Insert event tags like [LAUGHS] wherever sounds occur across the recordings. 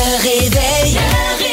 Le réveil. Le réveil.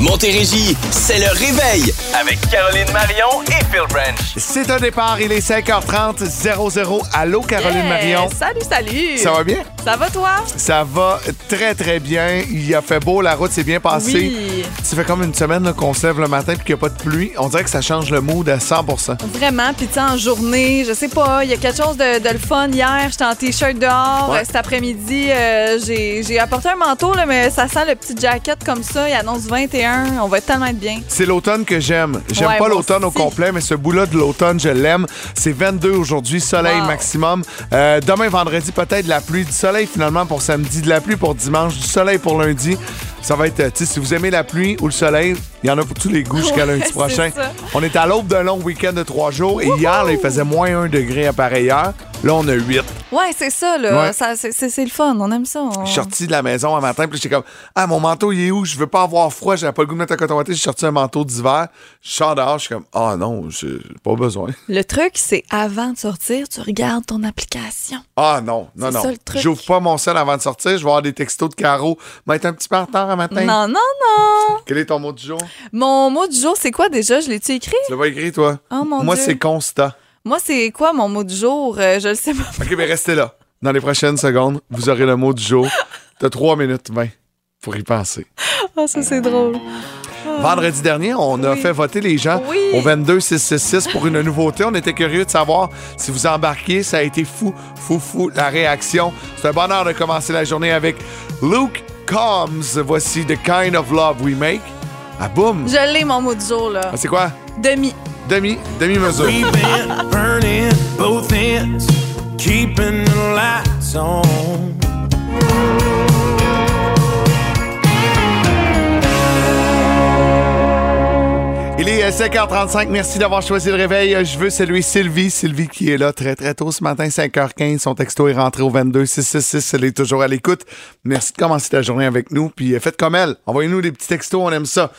Montérégie, c'est le réveil avec Caroline Marion et Phil Branch. C'est un départ, il est 5h30, 00. Allô, Caroline Marion. Salut, salut. Ça va bien? Ça va, toi? Ça va très, très bien. Il a fait beau, la route s'est bien passée. Oui. Ça fait comme une semaine là, qu'on se lève le matin et qu'il n'y a pas de pluie. On dirait que ça change le mood à 100% Vraiment, puis tu sais, en journée, je sais pas, il y a quelque chose de, de le fun. Hier, j'étais en T-shirt dehors. Ouais. Cet après-midi, euh, j'ai j'ai apporté un manteau, là, mais ça sent le petit jacket comme ça. Il annonce 21. On va tellement être bien. C'est l'automne que j'aime. J'aime Ouais, pas l'automne au complet, mais ce bout-là de l'automne, je l'aime. C'est 22 aujourd'hui, soleil Wow. maximum. Euh, demain, vendredi, peut-être de la pluie. Du soleil finalement pour samedi, de la pluie pour dimanche, du soleil pour lundi. Ça va être, euh, si vous aimez la pluie ou le soleil, il y en a pour tous les goûts jusqu'à Ouais, lundi [LAUGHS] prochain. ça. On est à l'aube d'un long week-end de trois jours et hier, là, il faisait moins 1 degré à pareille heure. Là, on a 8. Ouais, c'est ça, là. Ouais. Ça, c'est- le fun. On aime ça. On- Je suis sorti de la maison un matin, puis j'étais comme Ah, mon manteau, il est où? Je veux pas avoir froid, j'avais pas le goût de mettre un coton. J'ai sorti un manteau d'hiver. Je sors dehors, je suis comme Ah non, j'ai pas besoin. Le truc, c'est avant de sortir, tu regardes ton application. Ah non, non, non. ça, le truc. J'ouvre pas mon sel avant de sortir. Je vais avoir des textos de Caro. Mais être un petit peu en retard un matin. Non, non, non. Quel est ton mot du jour? Mon mot du jour, c'est quoi déjà? Je l'ai-tu écrit? Tu l'as pas écrit, toi? Oh, mon Moi, Dieu. c'est constat. Moi, c'est quoi mon mot du jour? Euh, je le sais pas. OK, mais restez là. Dans les prochaines secondes, vous aurez le mot du jour. T'as 3 minutes 20 pour y penser. Ah, ça, c'est drôle. Vendredi dernier, on a Oui. fait voter les gens Oui. au 22666 pour une nouveauté. On était curieux de savoir si vous embarquiez. Ça a été fou, fou, fou, la réaction. C'est un bonheur de commencer la journée avec Luke Combs. Voici The Kind of Love We Make. Ah, boum! Je l'ai, mon mot du jour, là. Ah, C'est quoi? Demi. Demi, demi-mesure. We've been burning both ends, keeping the lights on. Il est euh, 5h35. Merci d'avoir choisi le réveil. Euh, Je veux saluer Sylvie. Sylvie qui est là très, très tôt ce matin, 5h15. Son texto est rentré au 22666. Elle est toujours à l'écoute. Merci de commencer la journée avec nous. Puis euh, faites comme elle. Envoyez-nous des petits textos. On aime ça.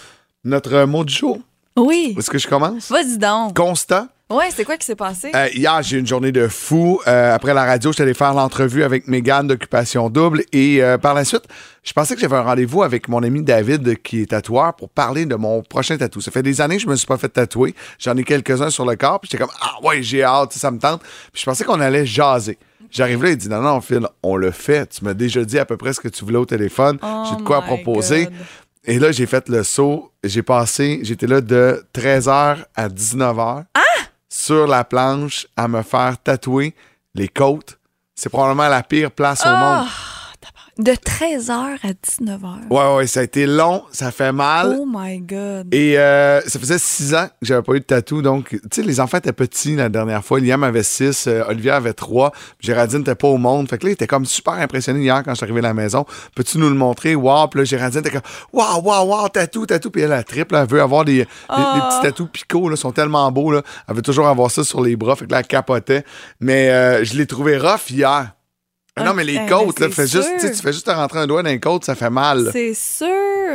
Notre euh, mot du jour. Oui. Est-ce que je commence? Vas-y donc. Constat. Ouais, c'est quoi qui s'est passé? Euh, hier, j'ai eu une journée de fou. Euh, après la radio, j'étais allé faire l'entrevue avec Mégane d'Occupation Double. Et euh, par la suite, je pensais que j'avais un rendez-vous avec mon ami David, qui est tatoueur, pour parler de mon prochain tatou. Ça fait des années que je me suis pas fait tatouer. J'en ai quelques-uns sur le corps. Puis j'étais comme, ah ouais, j'ai hâte, ça me tente. Puis je pensais qu'on allait jaser. J'arrive là, il dit, non, non, Phil, on le fait. Tu m'as déjà dit à peu près ce que tu voulais au téléphone. Oh j'ai de quoi à proposer. God. Et là, j'ai fait le saut. J'ai passé, j'étais là de 13h à 19h sur la planche à me faire tatouer les côtes. C'est probablement la pire place au monde. De 13h à 19h. Ouais, ouais, ça a été long, ça fait mal. Oh my God. Et euh, ça faisait six ans que j'avais pas eu de tatou. Donc, tu sais, les enfants étaient petits la dernière fois. Liam avait six, euh, Olivier avait trois, puis Géraldine n'était pas au monde. Fait que là, il était comme super impressionné hier quand je suis arrivé à la maison. Peux-tu nous le montrer? Wow! Puis là, Géraldine était comme Wow, wow, wow, tatou, tatou. Puis elle, la triple, elle veut avoir des, des petits tatous picots, là, sont tellement beaux. Là. Elle veut toujours avoir ça sur les bras. Fait que là, elle capotait. Mais euh, je l'ai trouvé rough hier. Ah non, mais les côtes, là, fais juste, tu fais juste te rentrer un doigt dans les côtes, ça fait mal. C'est sûr.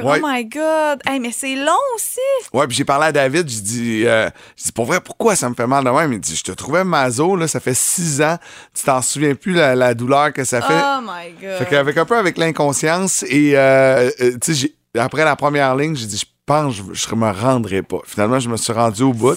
Ouais. Oh my God. Hey, mais c'est long aussi. Ouais, puis j'ai parlé à David, j'ai dit, euh, dit, pour vrai, pourquoi ça me fait mal de même? Il dit, je te trouvais maso, là, ça fait six ans, tu t'en souviens plus la, la douleur que ça fait? Oh my God. Fait qu'avec un peu avec l'inconscience et, euh, euh, tu sais, après la première ligne, j'ai dit, je pense que je, je me rendrai pas. Finalement, je me suis rendu au bout.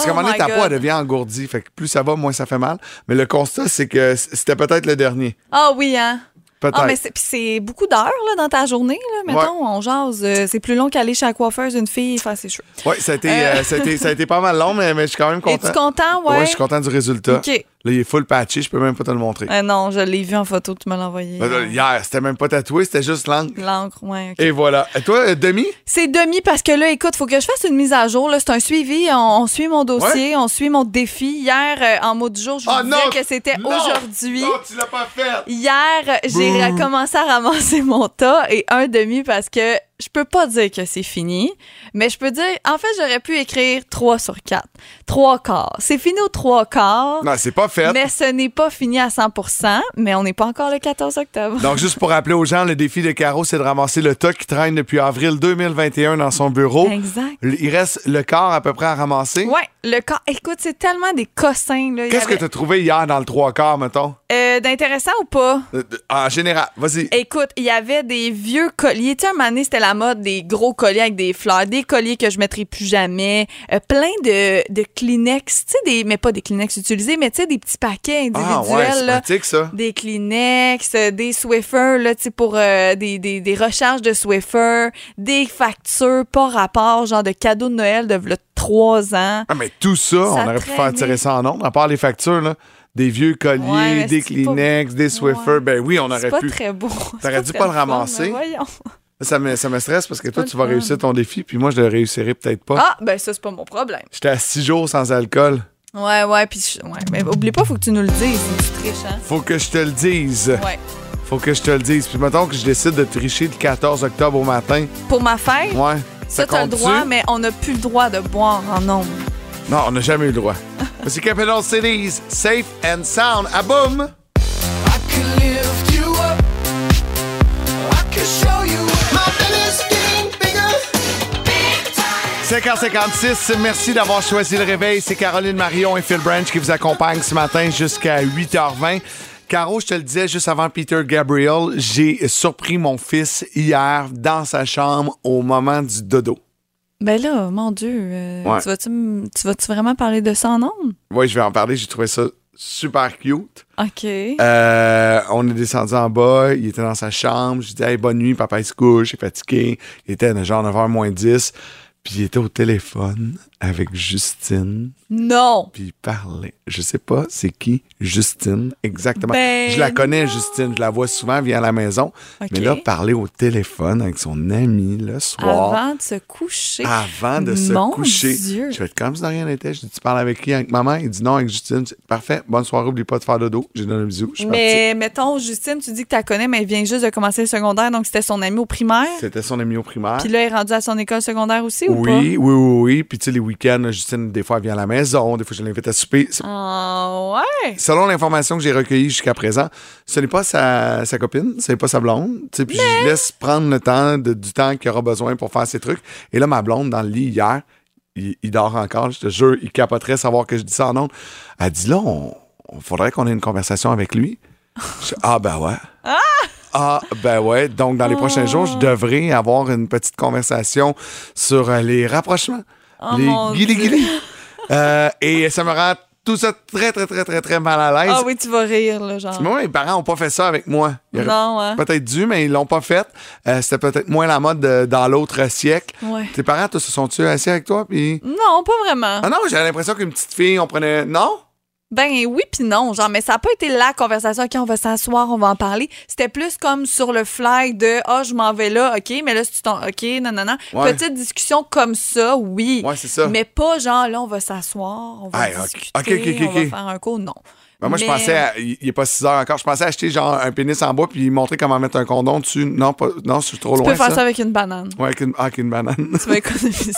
Parce qu'à un Oh moment donné, ta peau, elle devient engourdie. Fait que plus ça va, moins ça fait mal. Mais le constat, c'est que c'était peut-être le dernier. Ah oui, hein. Peut-être. Ah, mais c'est, puis c'est beaucoup d'heures là, dans ta journée. Là, mettons, on jase. euh, c'est plus long qu'aller chez la coiffeuse d'une fille faire ses cheveux. Ouais, ça a, été, euh, ça, ça a été pas mal long, mais, mais je suis quand même content. Es-tu content? Ouais. Ouais, je suis content du résultat. OK. Là, il est full patché, je peux même pas te le montrer. Euh, non, je l'ai vu en photo, tu me l'as envoyé. Ben là, hier, c'était même pas tatoué, c'était juste. L'encre, ouais. ok. Et voilà. Et toi, euh, demi? C'est demi parce que là, écoute, faut que je fasse une mise à jour. là. C'est un suivi. On, on suit mon dossier, on suit mon défi. Hier, euh, en mot du jour, je vous Ah disais non! que c'était aujourd'hui. Non, tu l'as pas fait! Hier, j'ai Bouh. recommencé à ramasser mon tas et un demi parce que je peux pas dire que c'est fini, mais je peux dire, en fait, j'aurais pu écrire 3 sur 4. 3 quarts. C'est fini aux 3 quarts, Non, c'est pas fait. mais ce n'est pas fini à 100% mais on n'est pas encore le 14 octobre. Donc, juste pour rappeler aux gens, le défi de Caro, c'est de ramasser le tas qui traîne depuis avril 2021 dans son bureau. Exact. Il reste le quart à peu près à ramasser. Ouais, le corps. Écoute, c'est tellement des cossins. Qu'est-ce que tu as trouvé hier dans le trois quarts, mettons? Euh, D'intéressant ou pas? Euh, En général, vas-y. Écoute, il y avait des vieux colliers. Tu sais, un moment donné, c'était la mode des gros colliers avec des fleurs, des colliers que je mettrai plus jamais, euh, plein de, de Kleenex, tu sais, des, mais pas des Kleenex utilisés, mais tu sais, des petits paquets Ah, individuels. ouais, c'est là. pratique, ça. Des Kleenex, euh, des Swiffer, là, tu sais, pour euh, des, des, des recharges de Swiffer, des factures pas rapport, genre de cadeaux de Noël de trois ans. Ah, mais tout ça, on aurait pu faire tirer ça en ondes, à part les factures, là. Des vieux colliers, Ouais, des c'est Kleenex, des Swiffer. Ouais. Ben oui, on C'est aurait pas pu. très beau. [LAUGHS] T'aurais C'est dû pas le ramasser. voyons. Ça me, ça me stresse parce que toi, tu vas réussir ton défi, puis moi, je le réussirai peut-être pas. Ah, ben ça, c'est pas mon problème. J'étais à six jours sans alcool. Ouais, ouais, puis je- ouais, mais oublie pas, faut que tu nous le dises, c'est du triche, hein? Faut que je te le dise. Ouais. Faut que je te le dise. Puis mettons que je décide de tricher le 14 octobre au matin. Pour ma fête, Ouais. ça, t'as le compte-tu? droit, mais on n'a plus le droit de boire en nombre. Non, on n'a jamais eu le droit. [LAUGHS] C'est Capital Cities, Safe and Sound. À boum! I could lift you up. I could show 5h56, merci d'avoir choisi le réveil. C'est Caroline Marion et Phil Branch qui vous accompagnent ce matin jusqu'à 8h20. Caro, je te le disais juste avant Peter Gabriel, j'ai surpris mon fils hier dans sa chambre au moment du dodo. Ben là, mon Dieu, euh, Ouais. tu vas-tu m- tu vas-tu vraiment parler de ça en nombre? Oui, je vais en parler, j'ai trouvé ça super cute. OK. Euh, on est descendu en bas, il était dans sa chambre. Je dis hey, bonne nuit, papa il se couche, il est fatigué. Il était genre 9h moins 10. Puis il était au téléphone avec Justine. non! Puis parlait. Je sais pas c'est qui Justine exactement. Ben je la connais, non. Justine. Je la vois souvent, elle vient à la maison. Mais là, parler au téléphone avec son ami le soir. Avant de se coucher. avant de se Mon coucher. Dieu. Je vais être comme si de rien n'était. Je dis, tu parles avec qui? Avec maman? Il dit non, avec Justine. Dis, Parfait. Bonne soirée. Oublie pas de faire dodo. J'ai donné un bisou. Je suis mais mettons, Justine, tu dis que tu la connais, mais elle vient juste de commencer le secondaire, donc c'était son amie au primaire. C'était son ami au primaire. Puis là, elle est rendue à son école secondaire aussi ou pas? Oui, oui, oui, oui. Puis tu sais, les week-ends, Justine, des fois, elle vient à la maison. Des fois, je l'invite à souper. Ah, ouais! Selon l'information que j'ai recueillie jusqu'à présent, ce n'est pas sa, sa copine, ce n'est pas sa blonde. Tu sais, Puis je laisse prendre le temps, de- du temps qu'il aura besoin pour faire ses trucs. Et là, ma blonde, dans le lit hier, il, il dort encore, je te jure, il capoterait savoir que je dis ça en ondes. Elle dit là, on, on faudrait qu'on ait une conversation avec lui. Je- ah, ben ouais. Ah, ben ouais. Donc, dans les prochains jours, je devrais avoir une petite conversation sur euh, les rapprochements. Oh, les mon guili Dieu. guili. Euh, et ça me rend tout ça très, très, très, très, très mal à l'aise. Ah oui, tu vas rire, là, genre. Moi, mes parents n'ont pas fait ça avec moi. Ils Non, hein? Peut-être dû, mais ils l'ont pas fait. Euh, C'était peut-être moins la mode de- dans l'autre siècle. Ouais. Tes parents, toi, se sont-tu assis avec toi? Puis... Non, pas vraiment. Ah non, j'avais l'impression qu'une petite fille, on prenait. Non? Ben oui puis non, genre mais ça a pas été la conversation OK, on va s'asseoir, on va en parler. C'était plus comme sur le fly de ah, je m'en vais là, OK, mais là si tu t'en OK, non non non. Ouais. Petite discussion comme ça, oui. Ouais, c'est ça. Mais pas genre là on va s'asseoir, on va ok. discuter, on va faire un cours, non. Ben, moi, je pensais, à- il il est pas 6 heures encore, je pensais acheter genre un pénis en bois puis montrer comment mettre un condom dessus. Non, pas, non, suis trop Tu loin. peux faire ça avec une banane. Ouais, avec une, ah, avec une banane. Tu vas économiser.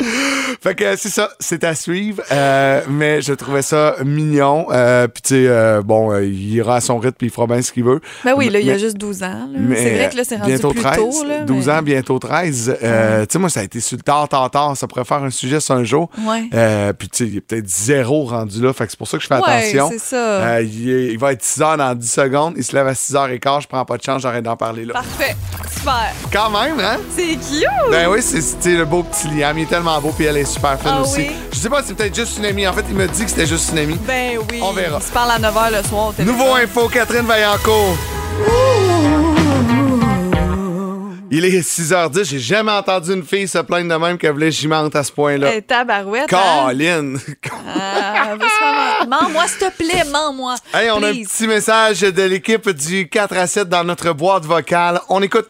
[LAUGHS] fait que c'est ça, c'est à suivre. Euh, mais je trouvais ça mignon. Euh, puis tu sais, euh, bon, il ira à son rythme puis il fera bien ce qu'il veut. ben oui, là il y a juste 12 ans C'est vrai que là c'est rendu bientôt plus 13, tôt là. 12 mais- ans, bientôt 13. Euh, Tu sais, moi, ça a été sur le tard, tard, tard. Ça pourrait faire un sujet sur un jour. Ouais. Puis, tu sais, il est peut-être zéro rendu là. Fait que c'est pour ça que je fais Ouais, attention. c'est ça. Il, est- il va être 6 heures dans 10 secondes. Il se lève à 6 h 15 Je prends pas de chance. J'arrête d'en parler là. Parfait. Super. Quand même, hein? C'est cute. Ben oui, c'est le beau petit Liam. Il est tellement beau. Puis elle est super fine Ah aussi. oui? Je sais pas, c'est peut-être juste une amie. En fait, il me dit que c'était juste une amie. Ben oui. On verra. On se parle à 9h le soir au. Nouveau info, Catherine Vaillancourt. Il est 6h10. J'ai jamais entendu une fille se plaindre de même qu'elle voulait gimente à ce point-là. Eh, tabarouette. hein? Colin! Ah, vas-y, maman. Mens-moi, s'il te plaît, mens-moi. Hey, on a un petit message de l'équipe du 4 à 7 dans notre boîte vocale. On écoute.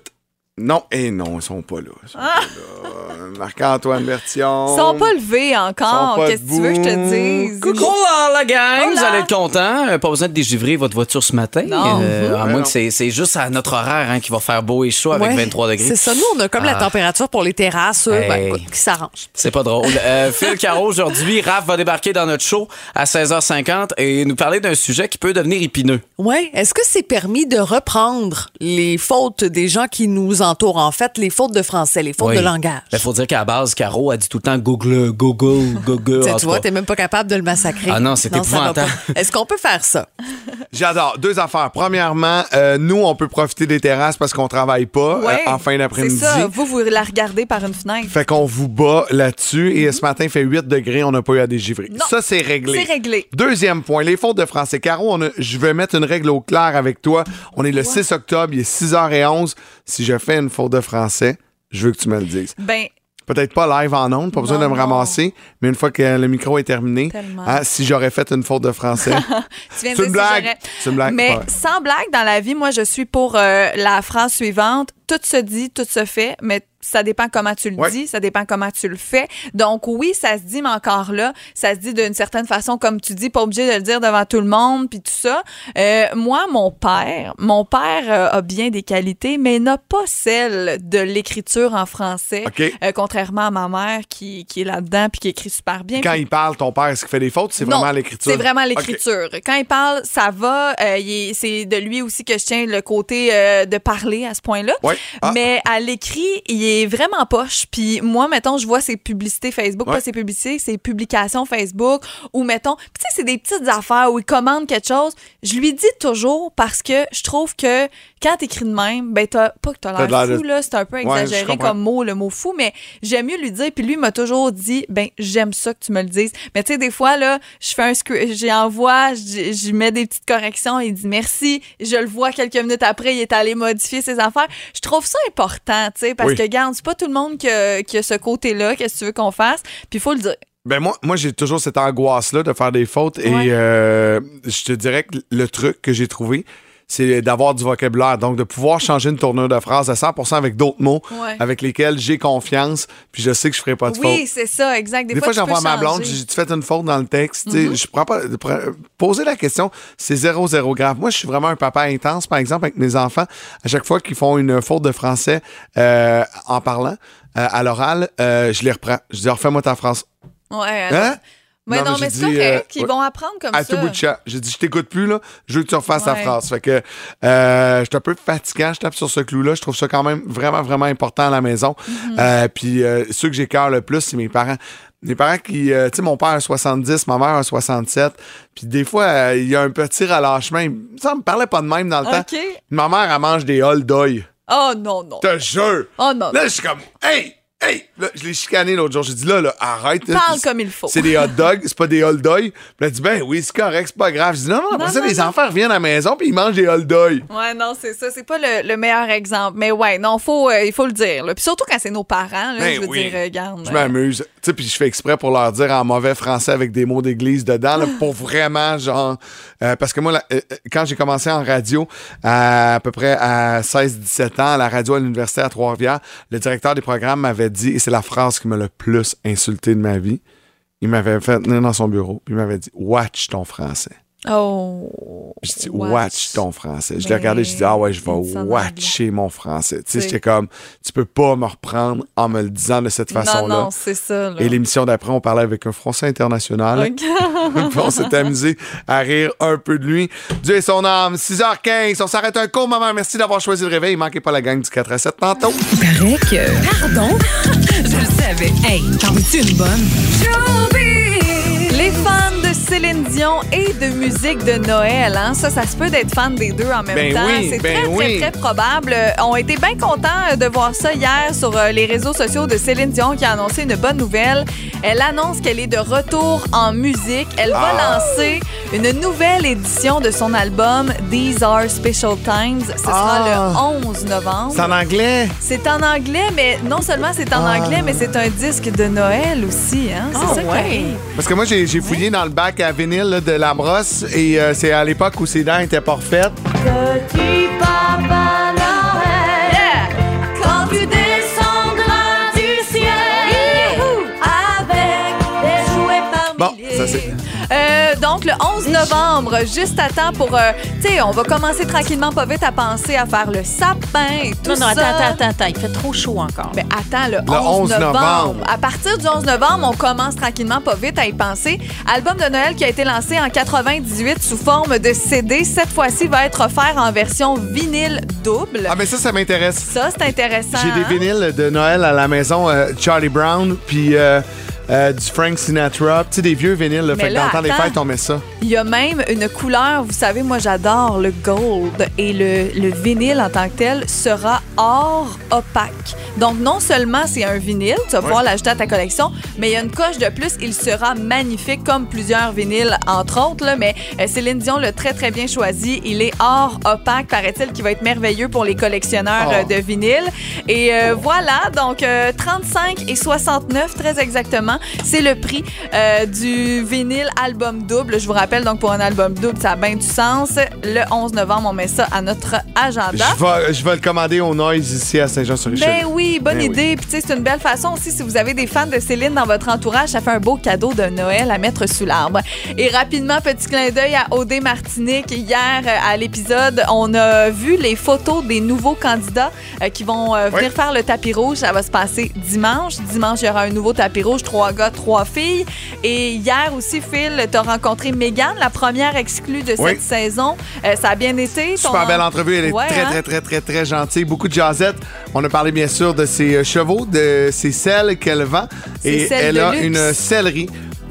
Non, et non, ils sont pas là. Ils sont pas là. Marc-Antoine Bertillon. Ils sont pas levés encore. Qu'est-ce que tu veux que je te dise? Coucou la, la gang, Hola. vous allez être contents. Euh, Pas besoin de dégivrer votre voiture ce matin. Non. Euh, à Ouais, moins non. que c'est juste à notre horaire hein, qui va faire beau et chaud avec Ouais, 23 degrés. C'est ça. Nous, on a comme la Ah. température pour les terrasses, euh, ben, écoute, qui s'arrange. C'est pas drôle. Euh, [LAUGHS] Phil Caro, aujourd'hui, Raph va débarquer dans notre show à 16h50 et nous parler d'un sujet qui peut devenir épineux. Ouais. Est-ce que c'est permis de reprendre les fautes des gens qui nous entourent? En fait, les fautes de français, les fautes Oui. de langage. Il faut dire qu'à la base, Caro a dit tout le temps Google, Google, [LAUGHS] Google. Tu vois, t'es même pas capable de le massacrer. Ah non, c'est épouvantable. Est-ce qu'on peut faire ça? [LAUGHS] J'adore. Deux affaires. Premièrement, euh, nous, on peut profiter des terrasses parce qu'on travaille pas euh, Ouais, en fin C'est d'après-midi. ça. Vous, vous la regardez par une fenêtre. Fait qu'on vous bat là-dessus. Et ce matin, il fait 8 degrés, on n'a pas eu à dégivrer. Non. Ça, c'est réglé. C'est réglé. Deuxième point, les fautes de français. Caro, on a- je vais mettre une règle au clair avec toi. On est le 6 octobre, il est 6h11. Si je fais une faute de français, je veux que tu me le dises. Ben, Peut-être pas live en ondes, pas besoin Non, de me non. ramasser, mais une fois que le micro est terminé, hein, si j'aurais fait une faute de français, [LAUGHS] tu viens de C'est une dire si blague. C'est une blague. Mais Ouais. sans blague, dans la vie, moi, je suis pour euh, la phrase suivante. Tout se dit, tout se fait, mais ça dépend comment tu le Ouais. dis, ça dépend comment tu le fais. Donc oui, ça se dit, mais encore là, ça se dit d'une certaine façon, comme tu dis, pas obligé de le dire devant tout le monde, puis tout ça. Euh, moi, mon père, mon père euh, a bien des qualités, mais n'a pas celle de l'écriture en français, OK. euh, contrairement à ma mère qui, qui est là-dedans puis qui écrit super bien. quand il parle, ton père, est-ce qu'il fait des fautes? C'est vraiment l'écriture? C'est vraiment l'écriture. Quand il parle, ça va. euh, c'est de lui aussi que je tiens le côté euh, de parler à ce point-là. Ouais. Ah. Mais à l'écrit, il est vraiment poche. Puis moi, mettons, je vois ses publicités Facebook, Ouais. pas ses publicités, ses publications Facebook, ou mettons, tu sais, c'est des petites affaires où il commande quelque chose. Je lui dis toujours parce que je trouve que quand t'écris de même, ben t'as pas que t'as l'air fou de- là, c'est un peu exagéré comme mot, le mot fou, mais j'aime mieux lui dire. Puis lui m'a toujours dit, ben j'aime ça que tu me le dises. Mais tu sais, des fois là, je fais un script, j'y envoie, j'y mets des petites corrections, il dit merci. Je le vois quelques minutes après, il est allé modifier ses affaires. Je trouve ça important, tu sais, parce Oui. que garde, c'est pas tout le monde qui a, qui a ce côté-là. Qu'est-ce que tu veux qu'on fasse? Puis il faut le dire. Ben moi, moi j'ai toujours cette angoisse-là de faire des fautes et euh, je te dirais que le truc que j'ai trouvé, c'est d'avoir du vocabulaire. Donc, de pouvoir changer une tournure de phrase à 100% avec d'autres mots Ouais. avec lesquels j'ai confiance, puis je sais que je ferai pas de Oui, faute. c'est ça, exact. Des, Des, fois, j'envoie ma blonde. Mm-hmm. j'ai tu fait une faute dans le texte. sais, Je prends pas. Poser la question, c'est zéro, zéro grave. Moi, je suis vraiment un papa intense, par exemple, avec mes enfants. À chaque fois qu'ils font une faute de français euh, en parlant euh, à l'oral, euh, je les reprends. Je dis, refais-moi ta phrase. Ouais, Hein? Mais Non, non, mais mais, c'est correct. euh, Ils vont apprendre comme à ça. tout bout de champ. J'ai dit, je t'écoute plus, là. Je veux que tu refasses Ouais. phrase. Fait que euh, je suis un peu fatigant. Je tape sur ce clou-là. Je trouve ça quand même vraiment, vraiment important à la maison. Mm-hmm. Euh, puis ceux que j'écœure le plus, c'est mes parents. Mes parents qui, euh, tu sais, mon père a 70, ma mère a 67. Puis des fois, euh, il y a un petit relâchement. Ça me parlait pas de même dans le temps. Ma mère, elle mange des hol d'oeil. Oh non, non. Te jure. Oh non. Là, je suis comme, hey, hey. Là, je l'ai chicané l'autre jour. J'ai dit, là, là, arrête. là. Parle comme il faut. C'est des hot dogs, c'est pas des hot dogs. Puis elle a dit, ben oui, c'est correct, c'est pas grave. Je dis, non, non, Non, ça, non, les non. enfants reviennent à la maison puis ils mangent des hot dogs. Ouais, non, c'est ça. C'est pas le, le meilleur exemple. Mais ouais, non, faut, euh, il faut le dire. là. Puis surtout quand c'est nos parents, là, Ben je veux oui. dire, euh, regarde. Je m'amuse. Tu sais, puis je fais exprès pour leur dire en mauvais français avec des mots d'église dedans, là, pour [LAUGHS] vraiment, genre. euh, parce que moi, là, euh, quand j'ai commencé en radio, à, à peu près à 16-17 ans, à la radio à l'université à Trois-Rivières, le directeur des programmes m'avait dit, et c'est la phrase qui m'a le plus insulté de ma vie, il m'avait fait venir dans son bureau, puis il m'avait dit Watch ton français. Oh. J'ai dit, Watch. watch ton français. Je l'ai regardé, j'ai dit, ah ouais, je vais watcher mon français. Tu sais, C'est- j'étais comme, tu peux pas me reprendre en me le disant de cette façon-là. non, c'est ça. Là. Et l'émission d'après, on parlait avec un Français international. Ok. [LAUGHS] Puis on s'est amusé à rire un peu de lui. Dieu et son âme, 6h15. On s'arrête un court moment. Merci d'avoir choisi le réveil. Manquez pas la gang du 4 à 7 tantôt. Paraît que. Pardon? [LAUGHS] Je le savais. Hey, t'en veux-tu une bonne? Céline Dion et de musique de Noël. Hein? Ça, ça se peut d'être fan des deux en même Ben temps. oui, C'est ben très, oui. très, très probable. Euh, On était bien contents de voir ça hier sur euh, les réseaux sociaux de Céline Dion qui a annoncé une bonne nouvelle. Elle annonce qu'elle est de retour en musique. Elle va Ah. lancer une nouvelle édition de son album These Are Special Times. Ce sera Ah. le 11 novembre. C'est en anglais? C'est en anglais, mais non seulement c'est en Ah. anglais, mais c'est un disque de Noël aussi. Hein? C'est ça ouais. Parce que moi, j'ai j'ai fouillé dans le bac à vinyle là, de la brosse et euh, c'est à l'époque où ses dents étaient pas refaites. Petit Papa Noël, quand tu descendras du ciel avec des jouets par Bon, ça c'est. Donc, le 11 novembre, juste à temps pour... euh, tu sais, on va commencer tranquillement, pas vite, à penser à faire le sapin et tout Non, non, ça. attends, attends, attends. Il fait trop chaud encore. Ben, attends, le 11, 11 novembre. novembre. À partir du 11 novembre, on commence tranquillement, pas vite, à y penser. Album de Noël qui a été lancé en 98 sous forme de CD. Cette fois-ci, va être offert en version vinyle double. Ah, mais ça, ça m'intéresse. Ça, c'est intéressant. J'ai des hein? vinyles de Noël à la maison, euh, Charlie Brown, puis euh, euh, du Frank Sinatra, tu sais, des vieux vinyles. Là, fait que là, dans le temps des fêtes, on met ça. Il y a même une couleur, vous savez, moi j'adore le gold et le, le vinyle en tant que tel sera or opaque. Donc non seulement c'est un vinyle, tu vas pouvoir l'ajouter à ta collection, mais il y a une coche de plus, il sera magnifique comme plusieurs vinyles entre autres, là, mais euh, Céline Dion l'a très très bien choisi. Il est or opaque, paraît-il, qui va être merveilleux pour les collectionneurs Oh. euh, de vinyle. Et euh, voilà, donc euh, 35 et 69 très exactement, c'est le prix euh, du vinyle album double. Je vous rappelle, donc pour un album double, ça a bien du sens. Le 11 novembre, on met ça à notre agenda. Je vais, je vais le commander au Noise ici à Saint-Jean-sur-Richelieu. Ben oui, bonne Ben oui. idée. Puis tu sais, c'est une belle façon aussi, si vous avez des fans de Céline dans votre entourage, ça fait un beau cadeau de Noël à mettre sous l'arbre. Et rapidement, petit clin d'œil à OD Martinique. Hier, euh, à l'épisode, on a vu les photos des nouveaux candidats euh, qui vont euh, venir Oui. faire le tapis rouge. Ça va se passer dimanche. Dimanche, il y aura un nouveau tapis rouge, trois gars, trois filles. Et hier aussi, Phil, tu as rencontré Megan, la première exclue de Oui. cette saison. Euh, ça a bien été. Super Ton- belle entrevue, elle est Ouais, très, hein? très, très, très, très gentille. Beaucoup de jasettes. On a parlé bien sûr de ses euh, chevaux, de ses selles qu'elle vend. Ses Et elle a luxe. une sellerie.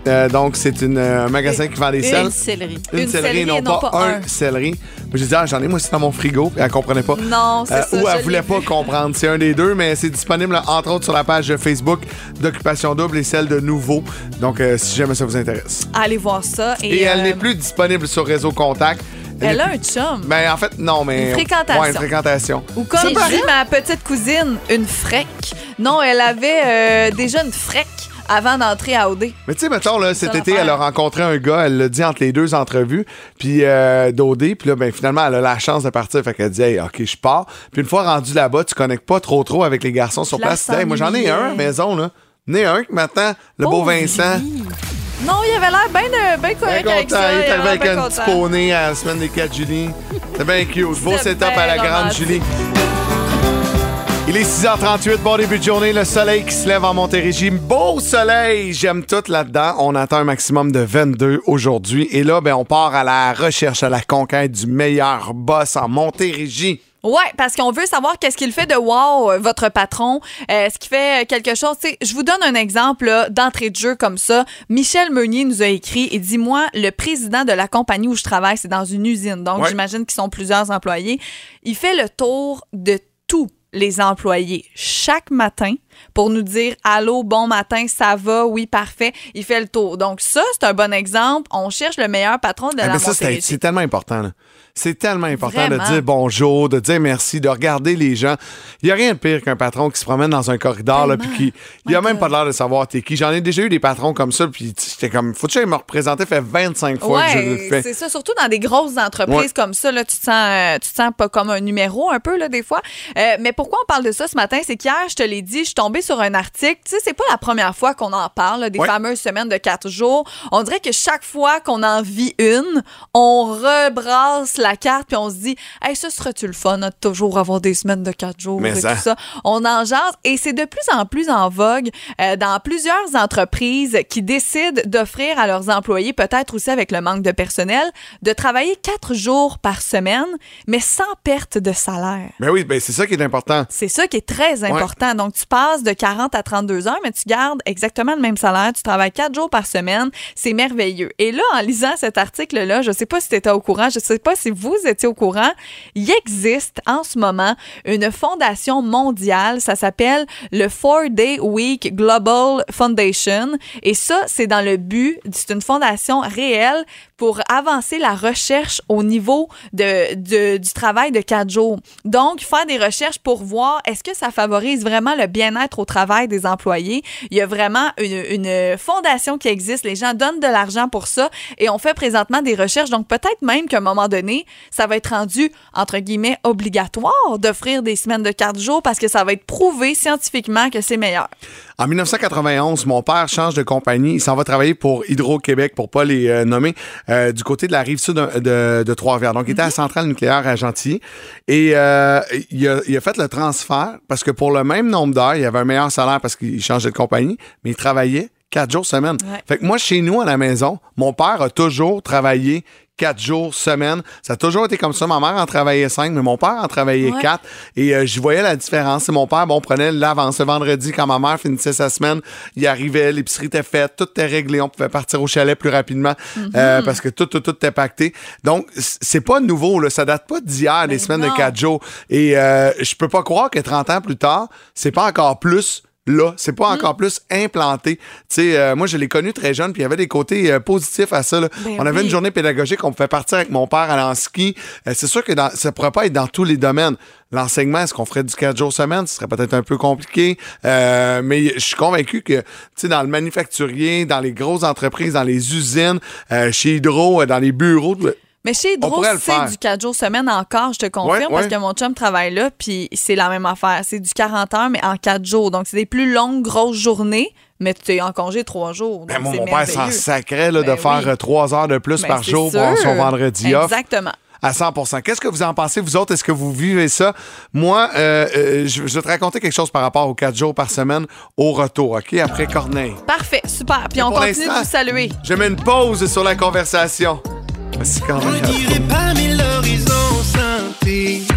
Euh, donc, c'est une, euh, un magasin qui vend des selles. Une céleri. Une, sellerie non, pas, un. Moi, J'ai dit, ah, j'en ai moi aussi dans mon frigo. Et elle comprenait pas. Non, c'est Euh, ça. ou elle l'ai voulait vu. pas comprendre. C'est un des deux, mais c'est disponible entre autres sur la page Facebook d'Occupation Double et celle de Nouveau. Donc, euh, si jamais ça vous intéresse. Allez voir ça. Et, Et, elle euh, n'est plus disponible sur Réseau Contact. Elle a un chum. Ben, en fait, non, mais. Une fréquentation. Ouais, une fréquentation. Ou comme C'est dit ma petite cousine, une frec. Non, elle avait euh, déjà une frec avant d'entrer à OD. Mais tu sais, mettons, là, cet été, elle a rencontré un gars, elle l'a dit entre les deux entrevues, puis euh, d'OD, puis là, ben, finalement, elle a la chance de partir. Fait qu'elle dit, hey, OK, je pars. Puis une fois rendu là-bas, tu connectes pas trop, trop avec les garçons sur place. Hey, moi, j'en ai un à la maison, là. J'en ai un maintenant, le beau Pauvre Vincent. Non, il avait l'air bien Bien correct content, avec ça. il arrivé avec un petit poney à la semaine des 4 juillet. C'est bien cute. Beau setup à la grande. Julie. Il est 6h38, bon début de journée, le soleil qui se lève en Montérégie. Beau soleil, j'aime tout là-dedans. On attend un maximum de 22 aujourd'hui. Et là, ben, on part à la recherche, à la conquête du meilleur boss en Montérégie. Ouais, parce qu'on veut savoir qu'est-ce qu'il fait de wow, euh, votre patron. Euh, Est-ce qu'il fait quelque chose? Tu sais, je vous donne un exemple d'entrée de jeu comme ça. Michel Meunier nous a écrit et dit Moi, le président de la compagnie où je travaille, c'est dans une usine. Donc, Ouais. j'imagine qu'ils sont plusieurs employés. Il fait le tour de tous les employés chaque matin pour nous dire Allô, bon matin, ça va, oui, parfait. Il fait le tour. Donc, ça, c'est un bon exemple. On cherche le meilleur patron de Eh la ben ça, c'est tellement important. là. C'est tellement important Vraiment. de dire bonjour, de dire merci, de regarder les gens. Il n'y a rien de pire qu'un patron qui se promène dans un corridor, là, puis qui. Il a même pas l'air de savoir t'es qui. J'en ai déjà eu des patrons comme ça, puis j'étais comme, faut-tu me représenter? Ça fait 25 fois que je le fais. c'est ça. Surtout dans des grosses entreprises Ouais. comme ça, là, tu te sens, euh, tu te sens pas comme un numéro un peu là des fois. Euh, mais pourquoi on parle de ça ce matin, c'est qu'hier, je te l'ai dit, je suis tombée sur un article. Tu sais, c'est pas la première fois qu'on en parle là, des Ouais. fameuses semaines de quatre jours. On dirait que chaque fois qu'on en vit une, on rebrasse la carte puis on se dit, hey, ça sera-tu le fun, hein, de toujours avoir des semaines de quatre jours Mais et ça. tout ça. On en jase et c'est de plus en plus en vogue euh, dans plusieurs entreprises qui décident d'offrir à leurs employés, peut-être aussi avec le manque de personnel, de travailler quatre jours par semaine, mais sans perte de salaire. Ben oui, ben c'est ça qui est important. C'est ça qui est très important. Donc, tu passes de 40 à 32 heures, mais tu gardes exactement le même salaire. Tu travailles quatre jours par semaine. C'est merveilleux. Et là, en lisant cet article-là, je sais pas si tu étais au courant, je sais pas si vous étiez au courant, il existe en ce moment une fondation mondiale. Ça s'appelle le Four Day Week Global Foundation. Et ça, c'est dans le but, c'est une fondation réelle pour avancer la recherche au niveau de, du travail de quatre jours. Donc, faire des recherches pour voir est-ce que ça favorise vraiment le bien-être au travail des employés. Il y a vraiment une, une fondation qui existe. Les gens donnent de l'argent pour ça et on fait présentement des recherches. Donc, peut-être même qu'à un moment donné, ça va être rendu, entre guillemets, obligatoire d'offrir des semaines de quatre jours parce que ça va être prouvé scientifiquement que c'est meilleur. En 1991, mon père change de compagnie. Il s'en va travailler pour Hydro-Québec, pour pas les euh, nommer, euh, du côté de la rive sud de, de- de Trois-Rivières. Donc, il était à la centrale nucléaire à Gentilly. Et euh, il, a, il a fait le transfert parce que pour le même nombre d'heures, il avait un meilleur salaire parce qu'il changeait de compagnie, mais il travaillait quatre jours semaine. Ouais. Fait que moi, chez nous, à la maison, mon père a toujours travaillé quatre jours semaine. Ça a toujours été comme ça. Ma mère en travaillait cinq, mais mon père en travaillait Ouais. quatre. Et euh, je voyais la différence. Et mon père, bon, prenait l'avance le vendredi quand ma mère finissait sa semaine. Il arrivait, l'épicerie était faite, tout était réglé. On pouvait partir au chalet plus rapidement Mhm. euh, parce que tout, tout, tout était pacté. Donc, c'est pas nouveau. Là. Ça date pas d'hier, des semaines non. de quatre jours. Et euh, je peux pas croire que 30 ans plus tard, c'est pas encore plus là, c'est pas Mm. encore plus implanté. Tu sais, euh, moi, je l'ai connu très jeune, puis il y avait des côtés euh, positifs à ça. là. Ben on avait oui. une journée pédagogique, on pouvait partir avec mon père aller en ski. Euh, c'est sûr que dans, ça pourrait pas être dans tous les domaines. L'enseignement, est-ce qu'on ferait du 4 jours semaine? Ce serait peut-être un peu compliqué. Euh, mais je suis convaincu que, tu sais, dans le manufacturier, dans les grosses entreprises, dans les usines, euh, chez Hydro, dans les bureaux, Mais chez Hydro, c'est du 4 jours semaine encore, je te confirme, Ouais, parce que mon chum travaille là, puis c'est la même affaire. C'est du 40 heures, mais en 4 jours. Donc, c'est des plus longues, grosses journées, mais tu es en congé 3 jours. ben, moi, mon père s'en sacrait là, de Ben faire oui. euh, trois heures de plus Ben, par jour pour son vendredi off. Exactement. À 100% Qu'est-ce que vous en pensez, vous autres? Est-ce que vous vivez ça? Moi, euh, euh, je, vais te raconter quelque chose par rapport aux quatre jours par semaine au retour, OK? Après Corneille. Parfait, super. Puis on continue de vous saluer. Je mets une pause sur la conversation. Merci, Corneille. dirait parmi l'horizon scintille.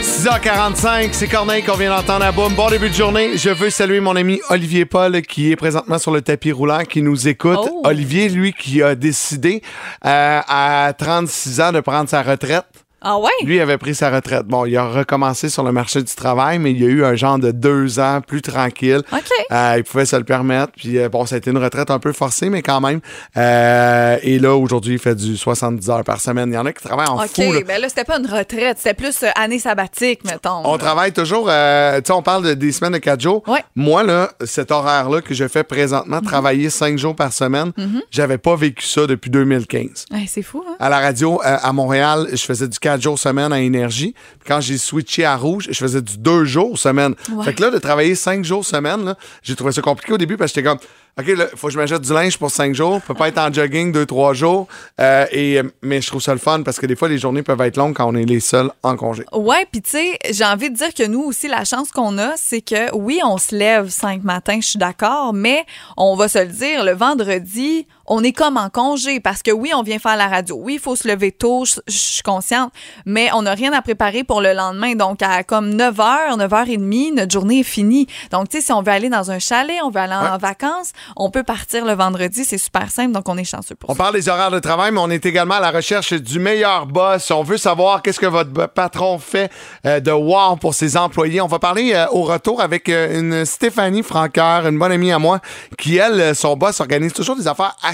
6h45, c'est Corneille qu'on vient d'entendre à boum. Bon début de journée. Je veux saluer mon ami Olivier Paul qui est présentement sur le tapis roulant, qui nous écoute. Oh. Olivier, lui, qui a décidé euh, à 36 ans de prendre sa retraite. Ah ouais? Lui avait pris sa retraite. Bon, il a recommencé sur le marché du travail, mais il y a eu un genre de deux ans plus tranquille. OK. Euh, il pouvait se le permettre. Puis euh, bon, ça a été une retraite un peu forcée, mais quand même. Euh, et là, aujourd'hui, il fait du 70 heures par semaine. Il y en a qui travaillent en OK, fou. là. ben là, c'était pas une retraite, c'était plus année sabbatique, mettons. On là. travaille toujours, tu sais, on parle de- des semaines de quatre jours. Ouais. Moi, là, cet horaire-là que je fais présentement, Mhm. travailler cinq jours par semaine, j'avais pas vécu ça depuis 2015. Hey, c'est fou, hein? À la radio, à Montréal, je faisais du 4 jours semaine à Énergie. Puis quand j'ai switché à Rouge, je faisais du 2 jours semaine. Ouais. Fait que là, de travailler 5 jours semaine, j'ai trouvé ça compliqué au début parce que j'étais comme, OK, là, faut que je m'achète du linge pour 5 jours. Je peux pas être en jogging 2-3 jours. Euh, et, mais je trouve ça le fun parce que des fois, les journées peuvent être longues quand on est les seuls en congé. Ouais, puis tu sais, j'ai envie de dire que nous aussi, la chance qu'on a, c'est que oui, on se lève cinq matins, je suis d'accord, mais on va se le dire, le vendredi, on est comme en congé parce que oui, on vient faire la radio. Oui, il faut se lever tôt, je je suis consciente, mais on n'a rien à préparer pour le lendemain. Donc, à comme 9h, 9h30, notre journée est finie. Donc, tu sais, si on veut aller dans un chalet, on veut aller en Ouais. vacances, on peut partir le vendredi. C'est super simple, donc on est chanceux pour On ça. parle des horaires de travail, mais on est également à la recherche du meilleur boss. On veut savoir qu'est-ce que votre patron fait euh, de wow pour ses employés. On va parler euh, au retour avec euh, une Stéphanie Franqueur, une bonne amie à moi, qui, elle, son boss, organise toujours des affaires assez,